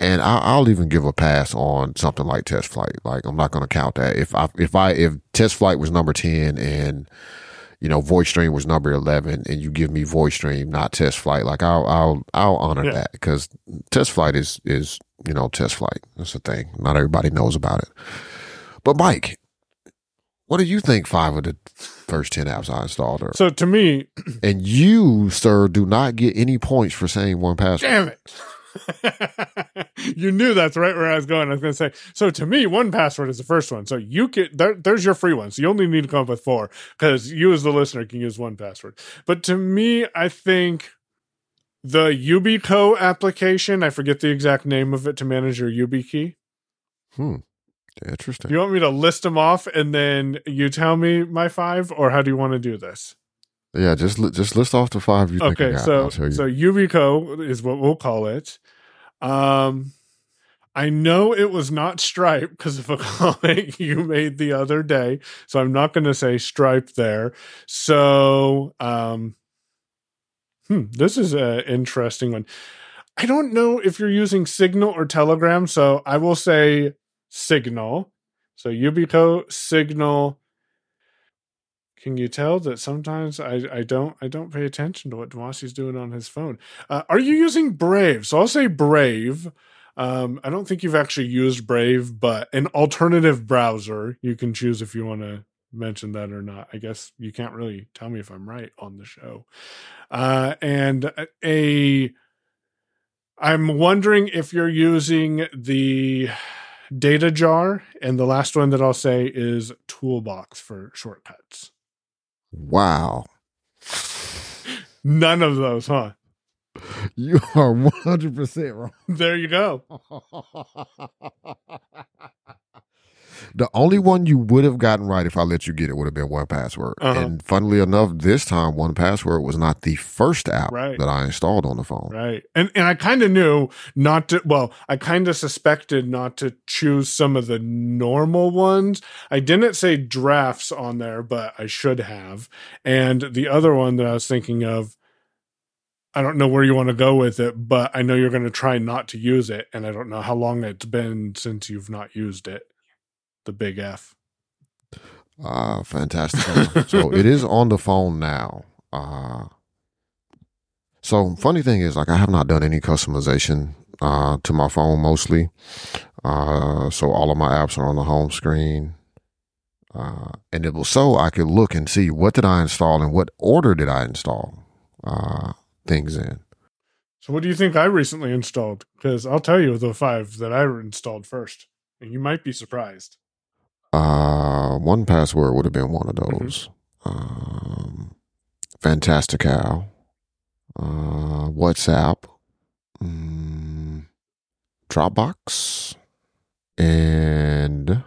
S1: And I, I'll even give a pass on something like Test Flight. Like I'm not going to count that. If I if I if Test Flight was number ten and you know, Voice Stream was number eleven, and you give me Voice Stream, not Test Flight. Like I'll I'll I'll honor
S2: Yeah.
S1: that because Test Flight is is you know Test Flight. That's the thing. Not everybody knows about it. But Mike, what do you think? Five of the first ten apps I installed are,
S2: So to me,
S1: and you, sir, do not get any points for saying one password.
S2: damn it. you knew that's right where I was going. I was going to say, so to me, one password is the first one. So you can, there, there's your free one. So you only need to come up with four because you as the listener can use one password. But to me, I think the Yubico application, I forget the exact name of it to manage your YubiKey.
S1: Hmm. Interesting.
S2: You want me to list them off and then you tell me my five, or how do you want to do this?
S1: Yeah, just li- just list off the five you think.
S2: Okay,
S1: got, and
S2: so
S1: you.
S2: so Yubico is what we'll call it. Um, I know it was not Stripe because of a comment you made the other day, so I'm not going to say Stripe there. So, um, hmm, this is an interesting one. I don't know if you're using Signal or Telegram, so I will say Signal. So Yubico Signal. Can you tell that sometimes I, I don't I don't pay attention to what Demasi's doing on his phone? Uh, are you using Brave? So I'll say Brave. Um, I don't think you've actually used Brave, but an alternative browser you can choose if you want to mention that or not. I guess you can't really tell me if I'm right on the show. Uh, and a, I'm wondering if you're using the data jar, and the last one that I'll say is Toolbox for shortcuts.
S1: Wow.
S2: None of those, huh?
S1: You are 100% wrong.
S2: There you go.
S1: the only one you would have gotten right if I let you get it would have been one password.
S2: Uh-huh.
S1: And funnily enough, this time one password was not the first app
S2: Right.
S1: that I installed on the phone.
S2: Right. And and I kind of knew not to well, I kind of suspected not to choose some of the normal ones. I didn't say drafts on there, but I should have. And the other one that I was thinking of I don't know where you want to go with it, but I know you're going to try not to use it and I don't know how long it's been since you've not used it. The big F.
S1: Ah, fantastic. so it is on the phone now. Uh, so funny thing is, like, I have not done any customization uh, to my phone mostly. Uh, so all of my apps are on the home screen. Uh, and it was so I could look and see what did I install and what order did I install uh, things in.
S2: So what do you think I recently installed? Cuz I'll tell you the 5 that I installed first. And you might be surprised.
S1: Uh, one password would have been one of
S2: Mm-hmm.
S1: those. Um, Fantastical. Uh, WhatsApp. Mm, Dropbox. And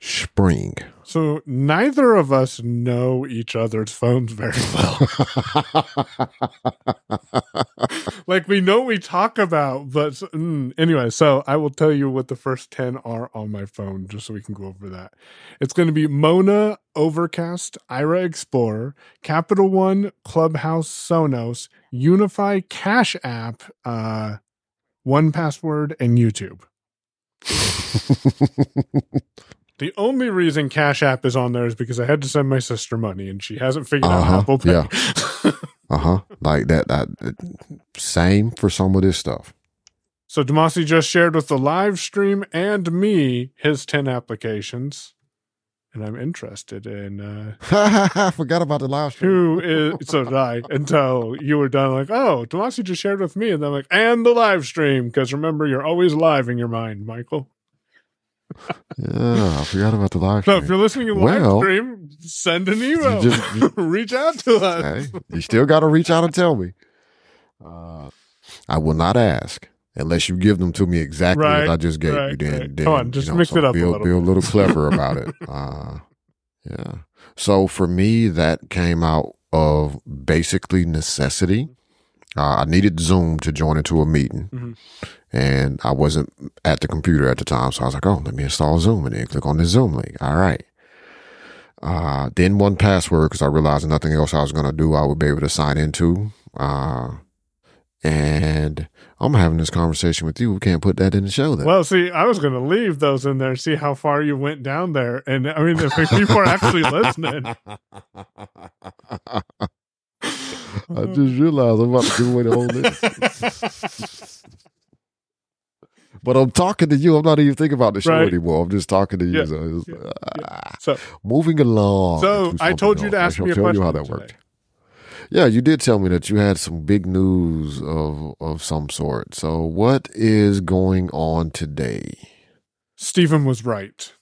S1: Spring.
S2: So neither of us know each other's phones very well. like we know we talk about, but mm, anyway. So I will tell you what the first ten are on my phone, just so we can go over that. It's going to be Mona, Overcast, Aira Explorer, Capital One, Clubhouse, Sonos, UniFi, Cash App, uh, One Password, and YouTube. The only reason Cash App is on there is because I had to send my sister money and she hasn't figured
S1: Uh-huh,
S2: out Apple Pay.
S1: yeah. uh huh. Like that, that. Same for some of this stuff.
S2: so Demasi just shared with the live stream and me his 10 applications. And I'm interested in uh,
S1: I forgot about the live stream.
S2: who is, so did I, until you were done, like, oh, Demasi just shared with me. And then I'm like, and the live stream. Because remember, you're always live in your mind, Michael.
S1: Yeah, I forgot about the live
S2: So
S1: stream.
S2: if you're listening to the
S1: Well,
S2: live stream, send an email.
S1: just- you-
S2: Reach out to us.
S1: Hey, you still got to reach out and tell me. Uh, I will not ask unless you give them to me exactly
S2: Right,
S1: as I just gave you.
S2: right,
S1: Then,
S2: right.
S1: then
S2: Come on, just mix
S1: so
S2: it up a
S1: Be
S2: little
S1: be a little clever about it. Uh, yeah. So for me, that came out of basically necessity. Uh, I needed Zoom to join into a meeting,
S2: Mhm.
S1: and I wasn't at the computer at the time, so I was like, "Oh, let me install Zoom," and then click on the Zoom link. All right. Uh, then one password because I realized nothing else I was going to do, I would be able to sign into. Uh, and I'm having this conversation with you. We can't put that in the show then.
S2: Well, see, I was going to leave those in there, see how far you went down there. And I mean, if people are actually listening,
S1: I just realized I'm about to give away the whole list. but I'm talking to you. I'm not even thinking about the show
S2: Right.
S1: anymore. I'm just talking to you.
S2: Yeah,
S1: So it's,
S2: yeah,
S1: ah,
S2: so
S1: moving along.
S2: So, I told you
S1: something
S2: to ask me a
S1: you how
S2: question
S1: that worked. Yeah, you did tell me that you had some big news of of some sort. So, what is going on today?
S2: Stephen was right.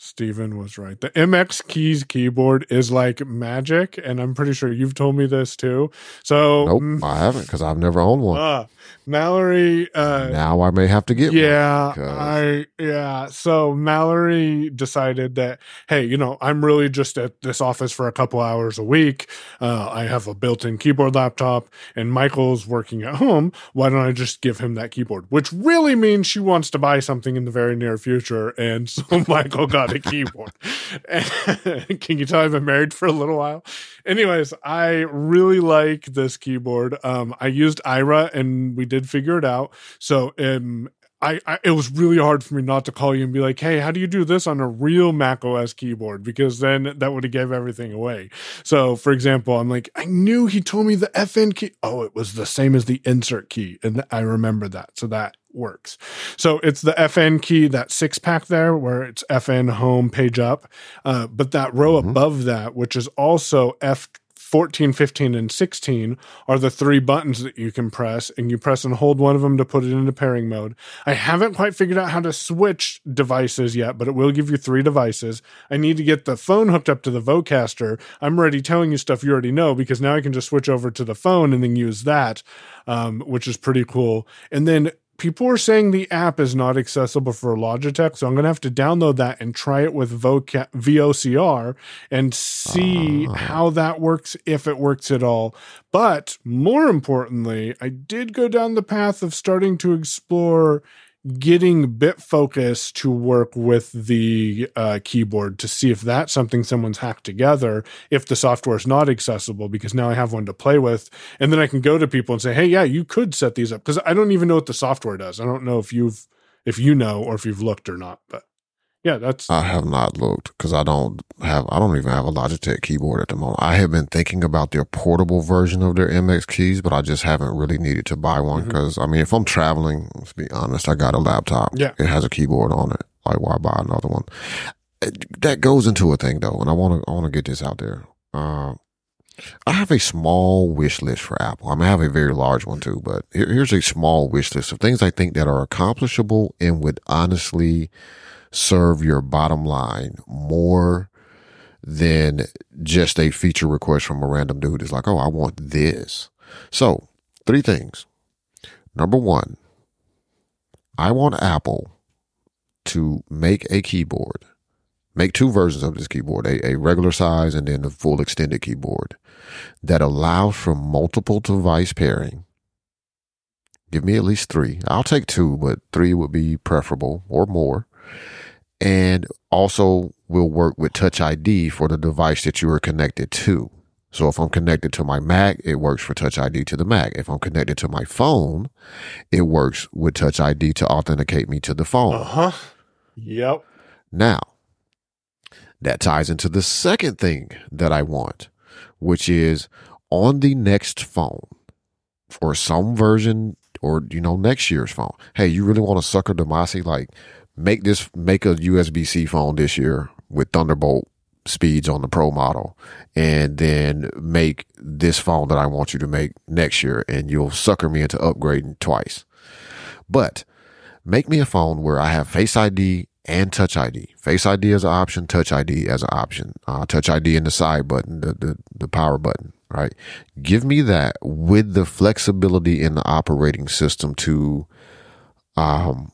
S2: Stephen was right. The MX Keys keyboard is like magic, and I'm pretty sure you've told me this too. So,
S1: Nope,
S2: mm,
S1: I haven't because I've never owned one.
S2: ah, Mallory, uh,
S1: now I may have to get one.
S2: yeah, I yeah. So Mallory decided that hey, you know, I'm really just at this office for a couple hours a week. Uh, I have a built-in keyboard laptop, and Michael's working at home. Why don't I just give him that keyboard? Which really means she wants to buy something in the very near future, and so Michael got a keyboard. Can you tell I've been married for a little while? Anyways, I really like this keyboard. Um, I used Aira and we did figure it out. So um, I, I, it was really hard for me not to call you and be like, "Hey, how do you do this on a real Mac OS keyboard?" Because then that would have gave everything away. So, for example, I'm like, I knew he told me the FN key. Oh, it was the same as the insert key, and I remember that. So that works. So it's the FN key, that six pack there, where it's FN home page up, uh, but that row mm-hmm. above that, which is also F 14, 15, and 16 are the three buttons that you can press, and you press and hold one of them to put it into pairing mode. I haven't quite figured out how to switch devices yet, but it will give you three devices. I need to get the phone hooked up to the Vocaster. I'm already telling you stuff you already know because now I can just switch over to the phone and then use that, um, which is pretty cool. And then people are saying the app is not accessible for Logitech, so I'm going to have to download that and try it with Voca- VOCR and see uh. how that works, if it works at all. But more importantly, I did go down the path of starting to explore getting Bitfocus to work with the uh, keyboard to see if that's something someone's hacked together if the software is not accessible because now i have one to play with. And then i can go to people and say hey yeah you could set these up. Because i don't even know what the software does. I don't know if you've if you know or if you've looked or not but yeah, that's.
S1: I have not looked because I don't have. I don't even have a Logitech keyboard at the moment. I have been thinking about their portable version of their MX keys, but I just haven't really needed to buy one because mm-hmm. I mean, if I'm traveling, let's be honest, I got a laptop.
S2: Yeah,
S1: it has a keyboard on it. Like, why buy another one? It, that goes into a thing though, and I want to. I want to get this out there. Uh, I have a small wish list for Apple. I mean, I have a very large one too, but here, here's a small wish list of things I think that are accomplishable and would honestly serve your bottom line more than just a feature request from a random dude. It's like, oh, I want this. So, three things. Number one, I want Apple to make a keyboard, make two versions of this keyboard, a, a regular size and then a full extended keyboard that allows for multiple device pairing. Give me at least three. I'll take two, but three would be preferable or more and also will work with Touch ID for the device that you are connected to. So if I'm connected to my Mac, it works for Touch ID to the Mac. If I'm connected to my phone, it works with Touch ID to authenticate me to the phone.
S2: Uh huh. Yep.
S1: Now, that ties into the second thing that I want, which is on the next phone or some version or, you know, next year's phone. Hey, you really want to sucker Demasi? Like, make this make a USB C phone this year with Thunderbolt speeds on the Pro model, and then make this phone that I want you to make next year, and you'll sucker me into upgrading twice. But make me a phone where I have Face ID and Touch ID. Face ID as an option, Touch ID as an option. Uh, touch ID in the side button, the, the the power button, right? Give me that with the flexibility in the operating system to um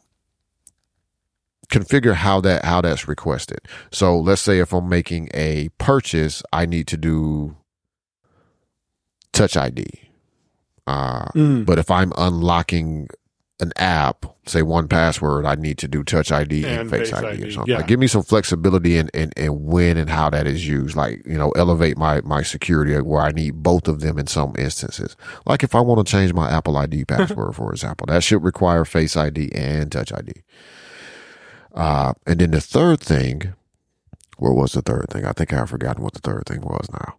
S1: configure how that how that's requested. So let's say if I'm making a purchase, I need to do Touch ID. Uh, mm. But if I'm unlocking an app, say 1Password, I need to do Touch ID and, and Face, Face ID, ID, or something. Yeah. Like, give me some flexibility in, in, in when and how that is used. Like, you know, elevate my, my security where I need both of them in some instances. Like if I want to change my Apple ID password, for example, that should require Face ID and Touch ID. Uh, and then the third thing, where was the third thing? I think I've forgotten what the third thing was now.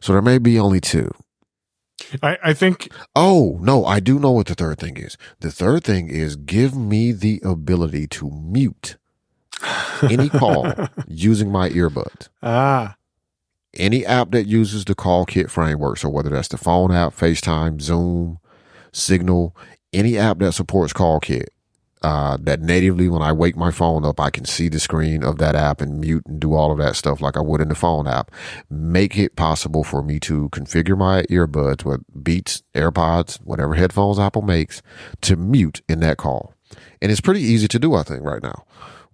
S1: So there may be only two.
S2: I, I think.
S1: Oh, no, I do know what the third thing is. The third thing is give me the ability to mute any call using my earbuds.
S2: Ah.
S1: Any app that uses the call kit framework. So whether that's the phone app, FaceTime, Zoom, Signal, any app that supports call kit, uh, that natively when I wake my phone up, I can see the screen of that app and mute and do all of that stuff like I would in the phone app. Make it possible for me to configure my earbuds with Beats, AirPods, whatever headphones Apple makes to mute in that call. And it's pretty easy to do, I think, right now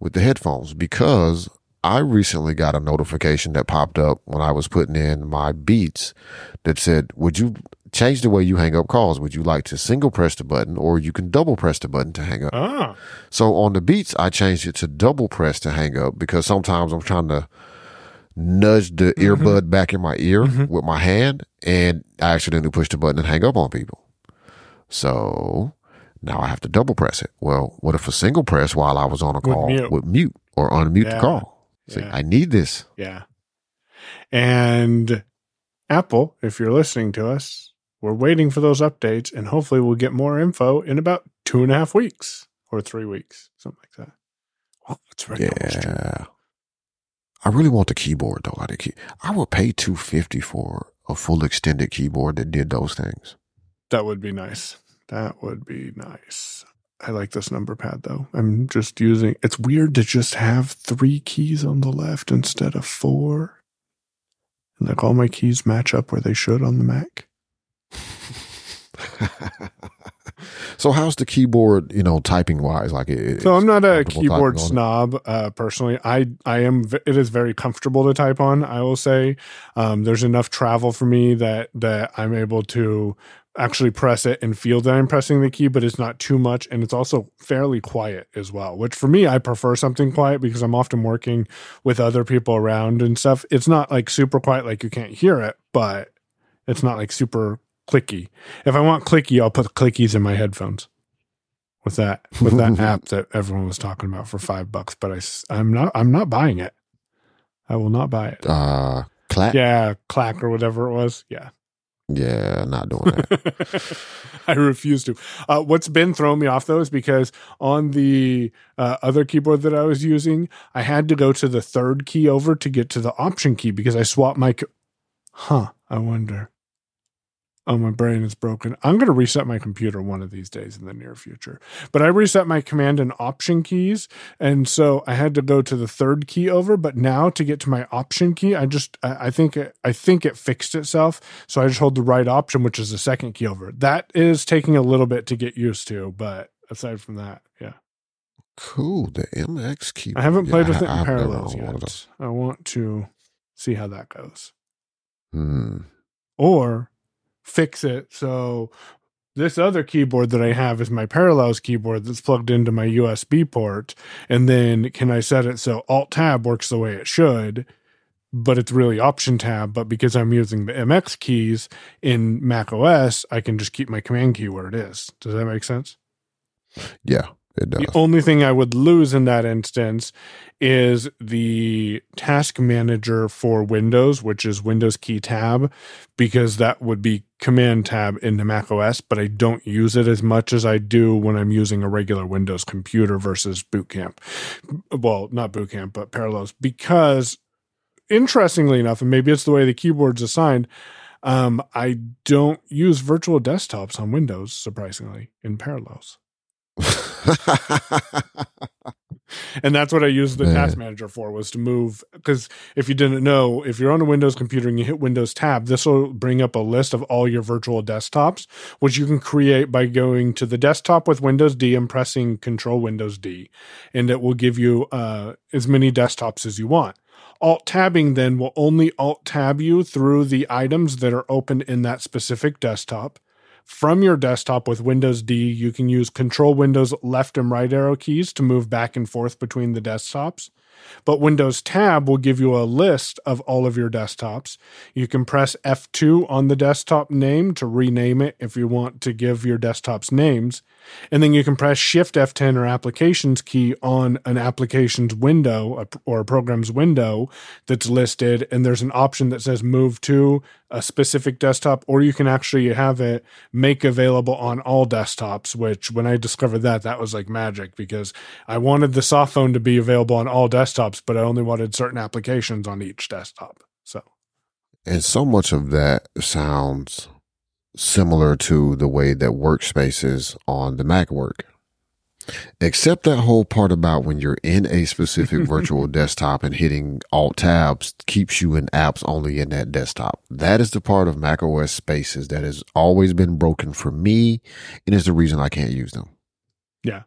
S1: with the headphones because I recently got a notification that popped up when I was putting in my Beats that said, would you change the way you hang up calls. Would you like to single press the button or you can double press the button to hang up?
S2: Ah,
S1: So on the beats, I changed it to double press to hang up because sometimes I'm trying to nudge the earbud back in my ear with my hand and I accidentally push the button and hang up on people. So now I have to double press it. Well, what if a single press while I was on a
S2: Would
S1: call
S2: mute.
S1: would mute or unmute
S2: Yeah.
S1: the call? See,
S2: Yeah.
S1: I need this.
S2: yeah. And Apple, if you're listening to us, we're waiting for those updates, and hopefully we'll get more info in about two and a half weeks or three weeks, something like that. Well, almost June.
S1: Yeah. I really want the keyboard though. The key, I would pay two fifty for a full extended keyboard that did those things.
S2: That would be nice. That would be nice. I like this number pad though. I'm just using it's weird to just have three keys on the left instead of four. And like all my keys match up where they should on the Mac.
S1: so how's the keyboard? You know, typing wise, like it.
S2: So I'm not a keyboard
S1: typing on it?
S2: snob uh, personally. I I am. It is very comfortable to type on. I will say, um, there's enough travel for me that that I'm able to actually press it and feel that I'm pressing the key, but it's not too much, and it's also fairly quiet as well. Which for me, I prefer something quiet because I'm often working with other people around and stuff. It's not like super quiet, like you can't hear it, but it's not like super clicky. If I want clicky, I'll put clickies in my headphones with that with that app that everyone was talking about for five bucks. But I I'm not I'm not buying it. I will not buy it.
S1: Uh. Yeah.
S2: Yeah, Klack or whatever it was. Yeah.
S1: Yeah, not doing that.
S2: I refuse to. Uh, what's been throwing me off though is because on the uh, other keyboard that I was using, I had to go to the third key over to get to the option key because I swapped my. co- Huh. I wonder. Oh, my brain is broken. I'm going to reset my computer one of these days in the near future. But I reset my command and option keys. And so I had to go to the third key over. But now to get to my option key, I just, I think, it, I think it fixed itself. So I just hold the right option, which is the second key over. That is taking a little bit to get used to. But aside from that, yeah.
S1: cool. The MX keyboard.
S2: I haven't played
S1: Yeah,
S2: with it in parallels
S1: owned one of those.
S2: yet. I want to see how that goes.
S1: Hmm.
S2: or fix it so this other keyboard that I have is my Parallels keyboard that's plugged into my USB port. And then can I set it so Alt Tab works the way it should, but it's really Option Tab. But because I'm using the MX keys in Mac OS, I can just keep my Command key where it is. Does that make sense?
S1: Yeah, it does.
S2: The only thing I would lose in that instance is the task manager for Windows, which is Windows key tab, because that would be command tab into Mac OS, but I don't use it as much as I do when I'm using a regular Windows computer versus Boot Camp. Well, not Boot Camp, but Parallels, because interestingly enough, and maybe it's the way the keyboard's assigned, um, I don't use virtual desktops on Windows, surprisingly, in Parallels. And that's what I used the
S1: Man.
S2: task manager for was to move because if you didn't know, if you're on a Windows computer and you hit Windows tab, this will bring up a list of all your virtual desktops, which you can create by going to the desktop with Windows D and pressing Control Windows D, and it will give you uh, as many desktops as you want. Alt tabbing then will only alt tab you through the items that are open in that specific desktop from your desktop with Windows D, you can use Control Windows left and right arrow keys to move back and forth between the desktops. But Windows Tab will give you a list of all of your desktops. You can press F2 on the desktop name to rename it if you want to give your desktops names. And then you can press Shift F10 or Applications key on an application's window or a program's window that's listed. And there's an option that says move to a specific desktop, or you can actually have it make available on all desktops, which when I discovered that, that was like magic because I wanted the soft phone to be available on all desktops, but I only wanted certain applications on each desktop. So
S1: and so much of that sounds similar to the way that workspaces on the Mac work. Except that whole part about when you're in a specific virtual desktop and hitting alt tabs keeps you in apps only in that desktop. That is the part of Mac OS spaces that has always been broken for me and is the reason I can't use them.
S2: yeah,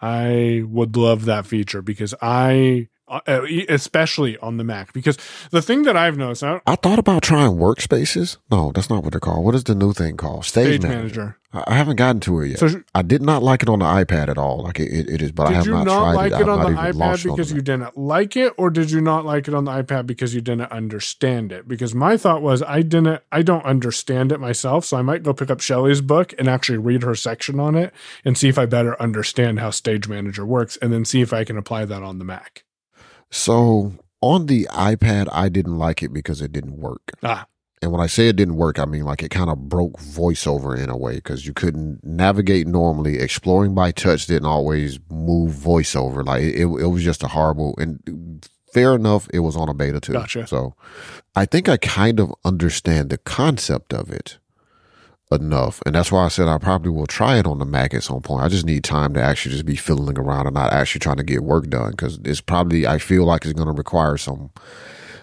S2: I would love that feature because I Uh, uh, especially on the Mac. Because the thing that I've noticed, I
S1: I thought about trying workspaces. No, that's not what they're called. What is the new thing called? Stage,
S2: Stage
S1: manager.
S2: Manager.
S1: I haven't gotten to it yet.
S2: So sh-
S1: I did not like it on the iPad at all. Like it, it, is, but I
S2: did
S1: have
S2: you
S1: not,
S2: not,
S1: tried
S2: like
S1: it.
S2: it on the iPad
S1: launched it on
S2: because
S1: the
S2: you didn't like it, or did you not like it on the iPad because you didn't understand it? Because my thought was I didn't, I don't understand it myself, so I might go pick up Shelly's book and actually read her section on it and see if I better understand how Stage Manager works, and then see if I can apply that on the Mac.
S1: So on the iPad, I didn't like it because it didn't work.
S2: Ah.
S1: And when I say it didn't work, I mean like it kind of broke voiceover in a way because you couldn't navigate normally. Exploring by touch didn't always move voiceover. Like it, it was just a horrible and fair enough. It was on a beta too.
S2: Gotcha.
S1: So I think I kind of understand the concept of it enough. And that's why I said I probably will try it on the Mac at some point. I just need time to actually just be fiddling around and not actually trying to get work done because it's probably, I feel like it's going to require some,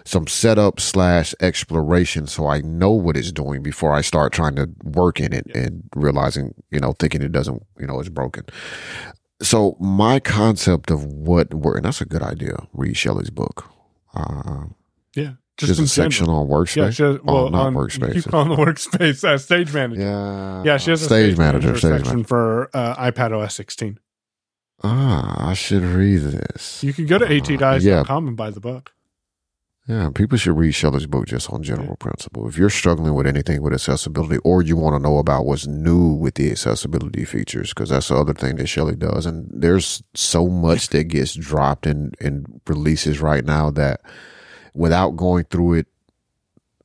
S1: some setup slash exploration so I know what it's doing before I start trying to work in it and realizing, you know, thinking it doesn't, you know, it's broken. So my concept of what work, and that's a good idea. Read Shelly's book. Uh,
S2: Yeah,
S1: just a
S2: in
S1: section
S2: general.
S1: on workspace.
S2: Yeah, she has,
S1: oh,
S2: well,
S1: not
S2: on,
S1: workspace.
S2: Calling the workspace uh, Stage Manager.
S1: Yeah.
S2: Yeah, she has a
S1: stage, manager. Stage
S2: section
S1: manager.
S2: for uh, iPad OS 16.
S1: Ah, I should read this.
S2: You can go to
S1: Uh,
S2: atdice.com
S1: yeah.
S2: and buy the book.
S1: Yeah, people should read Shelly's book just on general principle. If you're struggling with anything with accessibility or you want to know about what's new with the accessibility features, because that's the other thing that Shelley does. And there's so much that gets dropped in, in releases right now that without going through it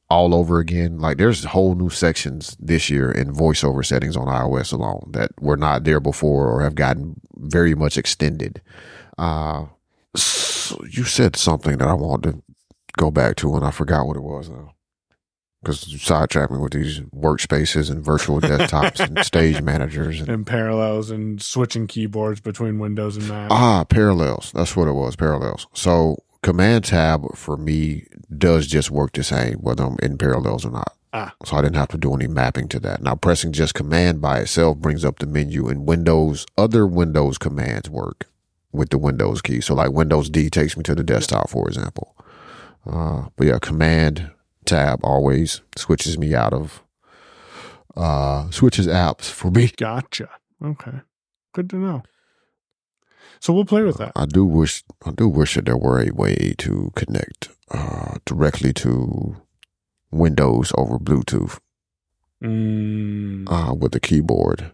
S1: all over again, like there's whole new sections this year in voiceover settings on iOS alone that were not there before or have gotten very much extended. Uh, so you said something that I wanted to go back to and I forgot what it was now. Because you sidetracked me with these workspaces and virtual desktops and stage managers and
S2: and parallels and switching keyboards between Windows and Mac.
S1: ah parallels. That's what it was, parallels. So command tab for me does just work the same whether I'm in parallels or not.
S2: Ah.
S1: So I didn't have to do any mapping to that. Now pressing just command by itself brings up the menu and Windows other Windows commands work with the Windows key. So like Windows D takes me to the desktop, for example. Uh, but yeah, command tab always switches me out of uh switches apps for me.
S2: Gotcha. Okay. Good to know. So we'll play with that.
S1: I do wish I do wish that there were a way to connect uh directly to Windows over Bluetooth
S2: Mm,
S1: uh with the keyboard.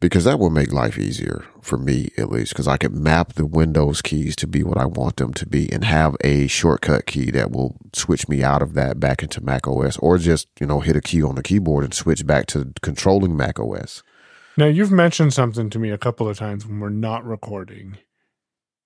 S1: Because that would make life easier for me at least because I could map the Windows keys to be what I want them to be and have a shortcut key that will switch me out of that back into Mac OS or just, you know, hit a key on the keyboard and switch back to controlling Mac OS.
S2: Now you've mentioned something to me a couple of times when we're not recording.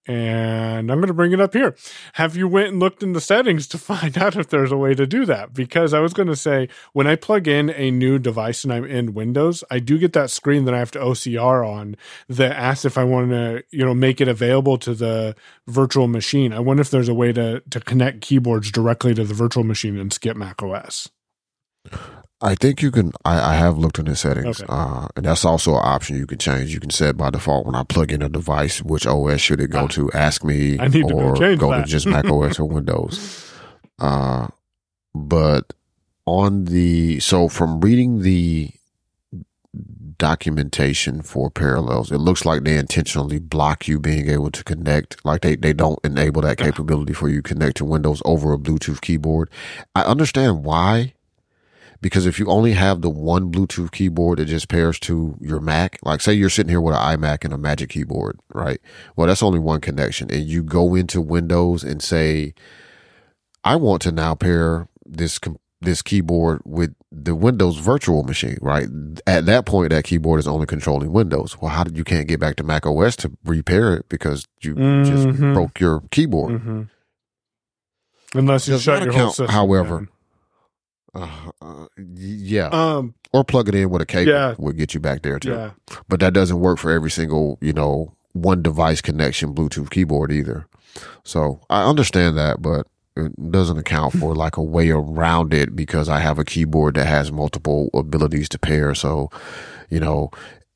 S2: And I'm going to bring it up here. Have you went and looked in the settings to find out if there's a way to do that? Because I was going to say when I plug in a new device and I'm in Windows, I do get that screen that I have to OCR on that asks if I want to, you know, make it available to the virtual machine. I wonder if there's a way to to connect keyboards directly to the virtual machine and skip Mac OS.
S1: I think you can. I, I have looked in the settings,
S2: Okay.
S1: uh, and that's also an option you can change. You can set by default when I plug in a device, which OS should it go
S2: Ah.
S1: to? Ask me,
S2: I need to
S1: or
S2: change
S1: go to just Mac OS or Windows. Uh, but on the so from reading the documentation for parallels, it looks like they intentionally block you being able to connect. Like they they don't enable that
S2: Ah.
S1: capability for you connect to Windows over a Bluetooth keyboard. I understand why because if you only have the one Bluetooth keyboard that just pairs to your Mac, like say you're sitting here with an iMac and a Magic keyboard, right? Well, that's only one connection. And you go into Windows and say, I want to now pair this, this keyboard with the Windows virtual machine, right? At that point, that keyboard is only controlling Windows. Well, how did you can't get back to Mac OS to repair it because you just
S2: Mhm.
S1: broke your keyboard?
S2: hmm Unless you
S1: Does
S2: shut your whole system.
S1: however,
S2: down.
S1: Uh, uh, yeah.
S2: Um,
S1: or plug it in with a cable
S2: Yeah.
S1: would get you back there too.
S2: yeah.
S1: But that doesn't work for every single, you know, one device connection Bluetooth keyboard either. So I understand that, but it doesn't account for like a way around it because I have a keyboard that has multiple abilities to pair. So, you know,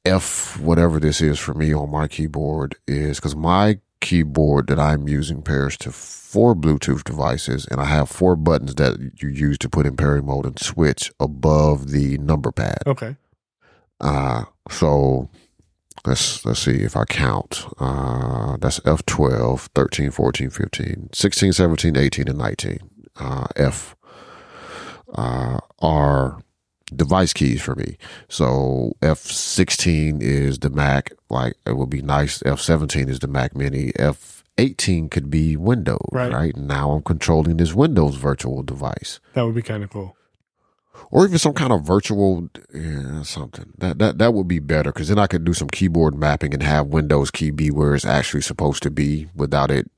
S1: F whatever this is for me on my keyboard is because my keyboard that I'm using pairs to four Bluetooth devices, and I have four buttons that you use to put in pairing mode and switch above the number pad.
S2: Okay.
S1: Uh, so let's let's see if I count. Uh, that's F12, 13, 14, 15, 16, 17, 18, and 19. Uh, F uh, device keys for me. So F16 is the Mac. Like it would be nice. F17 is the Mac Mini. F18 could be Windows.
S2: Right.
S1: Right. Now I'm controlling this Windows virtual device
S2: That would be kind of cool.
S1: or even some kind of virtual yeah, something that that that would be better because then I could do some keyboard mapping and have Windows key be where it's actually supposed to be without it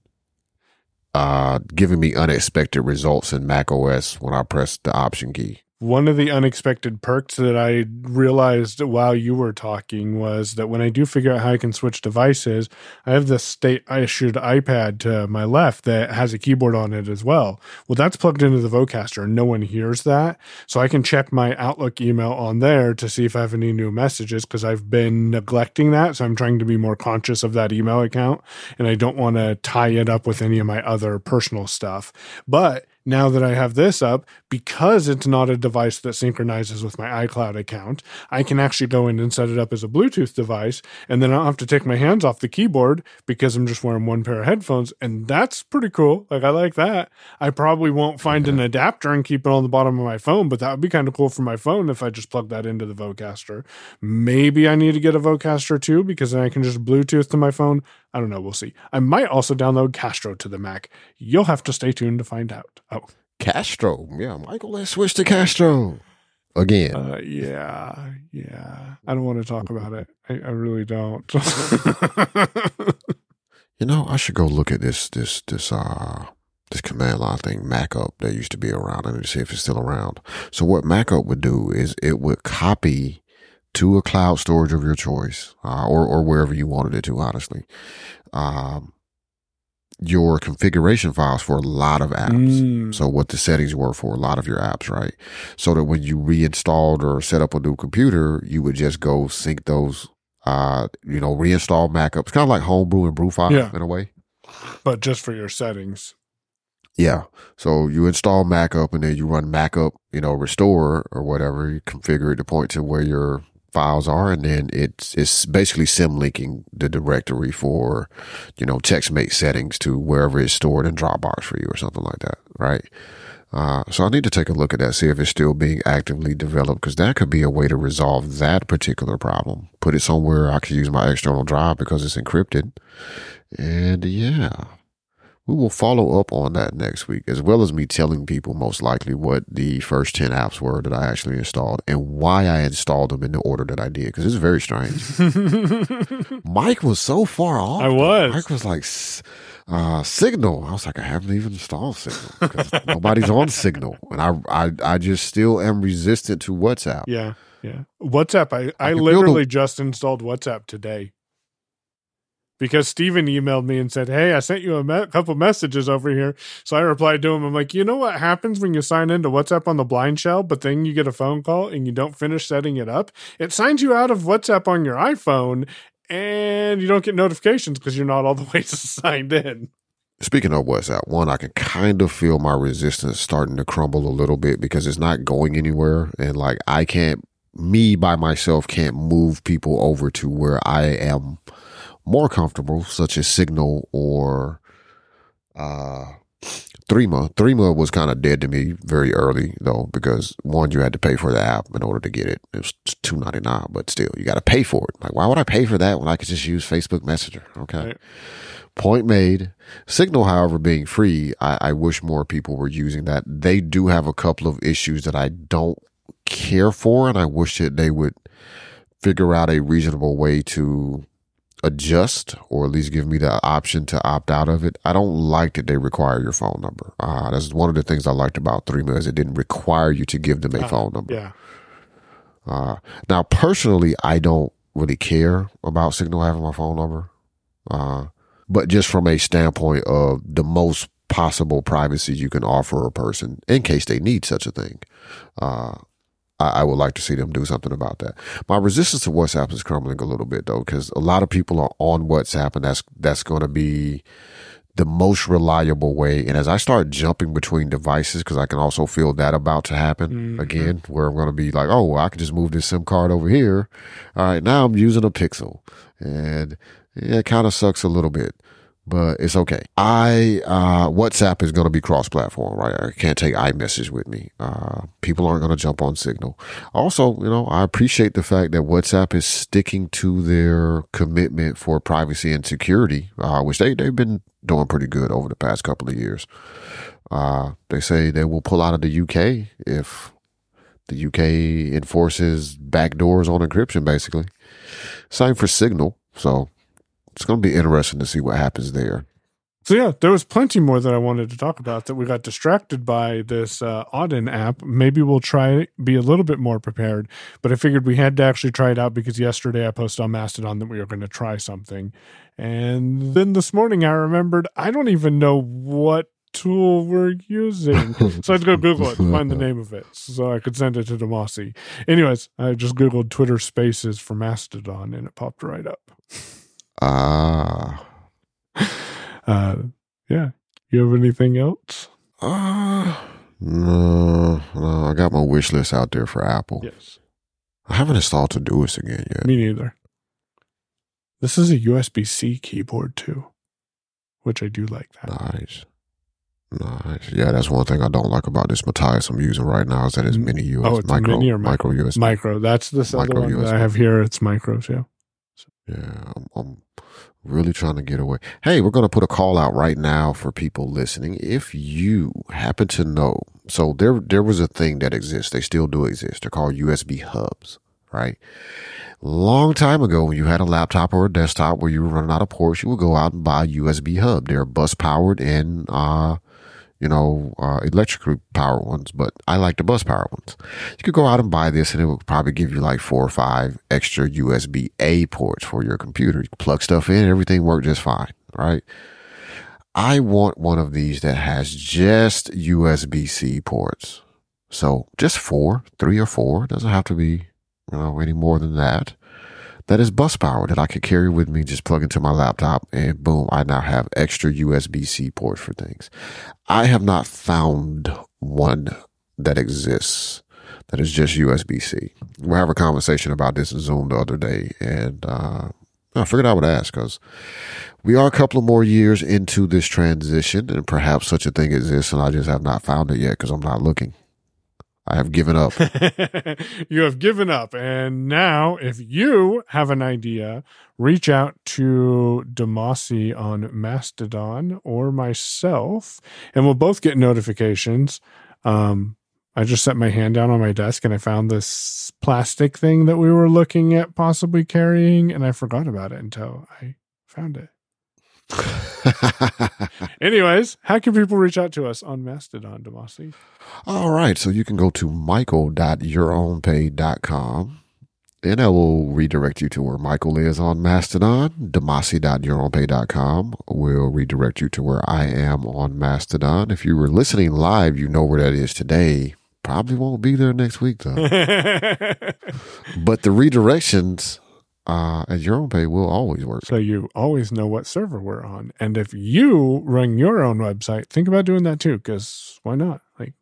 S1: uh giving me unexpected results in Mac OS when I press the option key.
S2: One of the unexpected perks that I realized while you were talking was that when I do figure out how I can switch devices, I have the state issued iPad to my left that has a keyboard on it as well. Well, that's plugged into the Vocaster and no one hears that. So I can check my Outlook email on there to see if I have any new messages because I've been neglecting that. So I'm trying to be more conscious of that email account and I don't want to tie it up with any of my other personal stuff. But now that I have this up, because it's not a device that synchronizes with my iCloud account, I can actually go in and set it up as a Bluetooth device. And then I don't have to take my hands off the keyboard because I'm just wearing one pair of headphones. And that's pretty cool. Like, I like that. I probably won't find an adapter and keep it on the bottom of my phone, but that would be kind of cool for my phone if I just plug that into the Vocaster. Maybe I need to get a Vocaster too because then I can just Bluetooth to my phone. I don't know. We'll see. I might also download Castro to the Mac. You'll have to stay tuned to find out. Oh,
S1: Castro, yeah, Michael, let's switch to Castro again.
S2: uh, yeah, yeah. I don't want to talk about it. I, I really don't.
S1: You know, I should go look at this this this uh this command line thing, Mackup that used to be around. Need see if it's still around. So what Mackup would do is it would copy to a cloud storage of your choice, uh, or or wherever you wanted it to, honestly. Um, your configuration files for a lot of apps.
S2: Mm.
S1: So what the settings were for a lot of your apps, right? So that when you reinstalled or set up a new computer, you would just go sync those, uh, you know, reinstall Mackups, kind of like Homebrew and Brewfile
S2: Yeah.
S1: in a way.
S2: but just for your settings.
S1: Yeah. So you install Mackup and then you run Mackup, you know, restore or whatever. You configure it to point to where your files are, and then it's it's basically symlinking the directory for, you know, TextMate settings to wherever it's stored in Dropbox for you or something like that, right? Uh, so I need to take a look at that, see if it's still being actively developed, because that could be a way to resolve that particular problem. Put it somewhere I can use my external drive because it's encrypted, and yeah, we will follow up on that next week, as well as me telling people most likely what the first 10 apps were that I actually installed and why I installed them in the order that I did, because it's very strange. Mike was so far off.
S2: I was.
S1: Mike was like, uh, Signal. I was like, I haven't even installed Signal because nobody's on Signal. And I, I, I just still am resistant to WhatsApp.
S2: Yeah, yeah. WhatsApp. I, I,
S1: feel
S2: literally just installed WhatsApp today because Steven emailed me and said, "Hey, I sent you a me- couple messages over here." So I replied to him. I'm like, you know what happens when you sign into WhatsApp on the BlindShell, but then you get a phone call and you don't finish setting it up? It signs you out of WhatsApp on your iPhone. And you don't get notifications because you're not all the way signed in.
S1: Speaking of WhatsApp, one, I can kind of feel my resistance starting to crumble a little bit because it's not going anywhere. And like, I can't, me by myself can't move people over to where I am more comfortable, such as Signal or, uh, Threema. Threema was kind of dead to me very early though, because one, you had to pay for the app in order to get it. It was two ninety nine, but still, you got to pay for it. Like, why would I pay for that when I could just use Facebook Messenger? Okay.
S2: Right.
S1: Point made. Signal, however, being free, I, I wish more people were using that. They do have a couple of issues that I don't care for, and I wish that they would figure out a reasonable way to adjust or at least give me the option to opt out of it. I don't like that they require your phone number. Uh, that's one of the things I liked about Threema is it didn't require you to give them a
S2: Ah,
S1: phone number.
S2: Yeah.
S1: Uh, now, personally, I don't really care about Signal having my phone number. Uh, but just from a standpoint of the most possible privacy you can offer a person in case they need such a thing, uh, I, I, would like to see them do something about that. My resistance to WhatsApp is crumbling a little bit though, because a lot of people are on WhatsApp, and that's that's going to be the most reliable way. And as I start jumping between devices, because I can also feel that about to happen mm-hmm. again, where I'm going to be like, oh, well, I can just move this SIM card over here. All right, now I'm using a Pixel, and yeah, it kind of sucks a little bit but it's okay. I uh, WhatsApp is going to be cross-platform, right? I can't take iMessage with me. Uh, people aren't going to jump on Signal. Also, you know, I appreciate the fact that WhatsApp is sticking to their commitment for privacy and security, uh, which they they've been doing pretty good over the past couple of years. Uh, they say they will pull out of the UK if the UK enforces backdoors on encryption, basically. Same for Signal. So it's going to be interesting to see what happens there.
S2: So yeah, there was plenty more that I wanted to talk about that we got distracted by this uh, Audon app. Maybe we'll try be a little bit more prepared, but I figured we had to actually try it out because yesterday I posted on Mastodon that we were going to try something, and then this morning I remembered I don't even know what tool we're using. so I had to go Google it, find the name of it, so I could send it to Demasi. Anyways, I just Googled Twitter Spaces for Mastodon, and it popped right up.
S1: Ah.
S2: Uh, yeah. You have anything else?
S1: Uh, no, no. I got my wish list out there for Apple.
S2: Yes.
S1: I haven't installed Todoist again yet.
S2: Me neither. This is a USB C keyboard too, which I do like that.
S1: Nice. Nice. Yeah, that's one thing I don't like about this Matias I'm using right now is that it's mini USB.
S2: Oh, it's micro, mini or micro, micro USB. Micro. That's the other one USB. that I have here. It's micros. Yeah.
S1: Yeah, I'm, I'm really trying to get away. Hey, we're going to put a call out right now for people listening. If you happen to know, so there there was a thing that exists. They still do exist. They're called USB hubs, right? Long time ago, when you had a laptop or a desktop where you were running out of ports, you would go out and buy a USB hub. They're bus powered and uh, you know, uh, electrically powered ones, but I like the bus powered ones. You could go out and buy this and it would probably give you like four or five extra USB A ports for your computer. You plug stuff in, everything worked just fine, right? I want one of these that has just USB C ports. So just four, three or four. Doesn't have to be, you know, any more than that that is bus power that I could carry with me, just plug into my laptop, and boom, I now have extra USB C ports for things. I have not found one that exists that is just USB C. We have a conversation about this in Zoom the other day, and uh, I figured I would ask because we are a couple of more years into this transition, and perhaps such a thing exists, and I just have not found it yet because I'm not looking. I have given up.
S2: you have given up. And now, if you have an idea, reach out to Demasi on Mastodon or myself, and we'll both get notifications. Um, I just set my hand down on my desk and I found this plastic thing that we were looking at possibly carrying, and I forgot about it until I found it. Anyways, how can people reach out to us on Mastodon, Demasi?
S1: All right. So you can go to michael.yourownpay.com and I will redirect you to where Michael is on Mastodon. Demasi.yourownpay.com will redirect you to where I am on Mastodon. If you were listening live, you know where that is today. Probably won't be there next week though. but the redirections uh, at your own pay will always work.
S2: So you always know what server we're on. And if you run your own website, think about doing that too, because why not? Like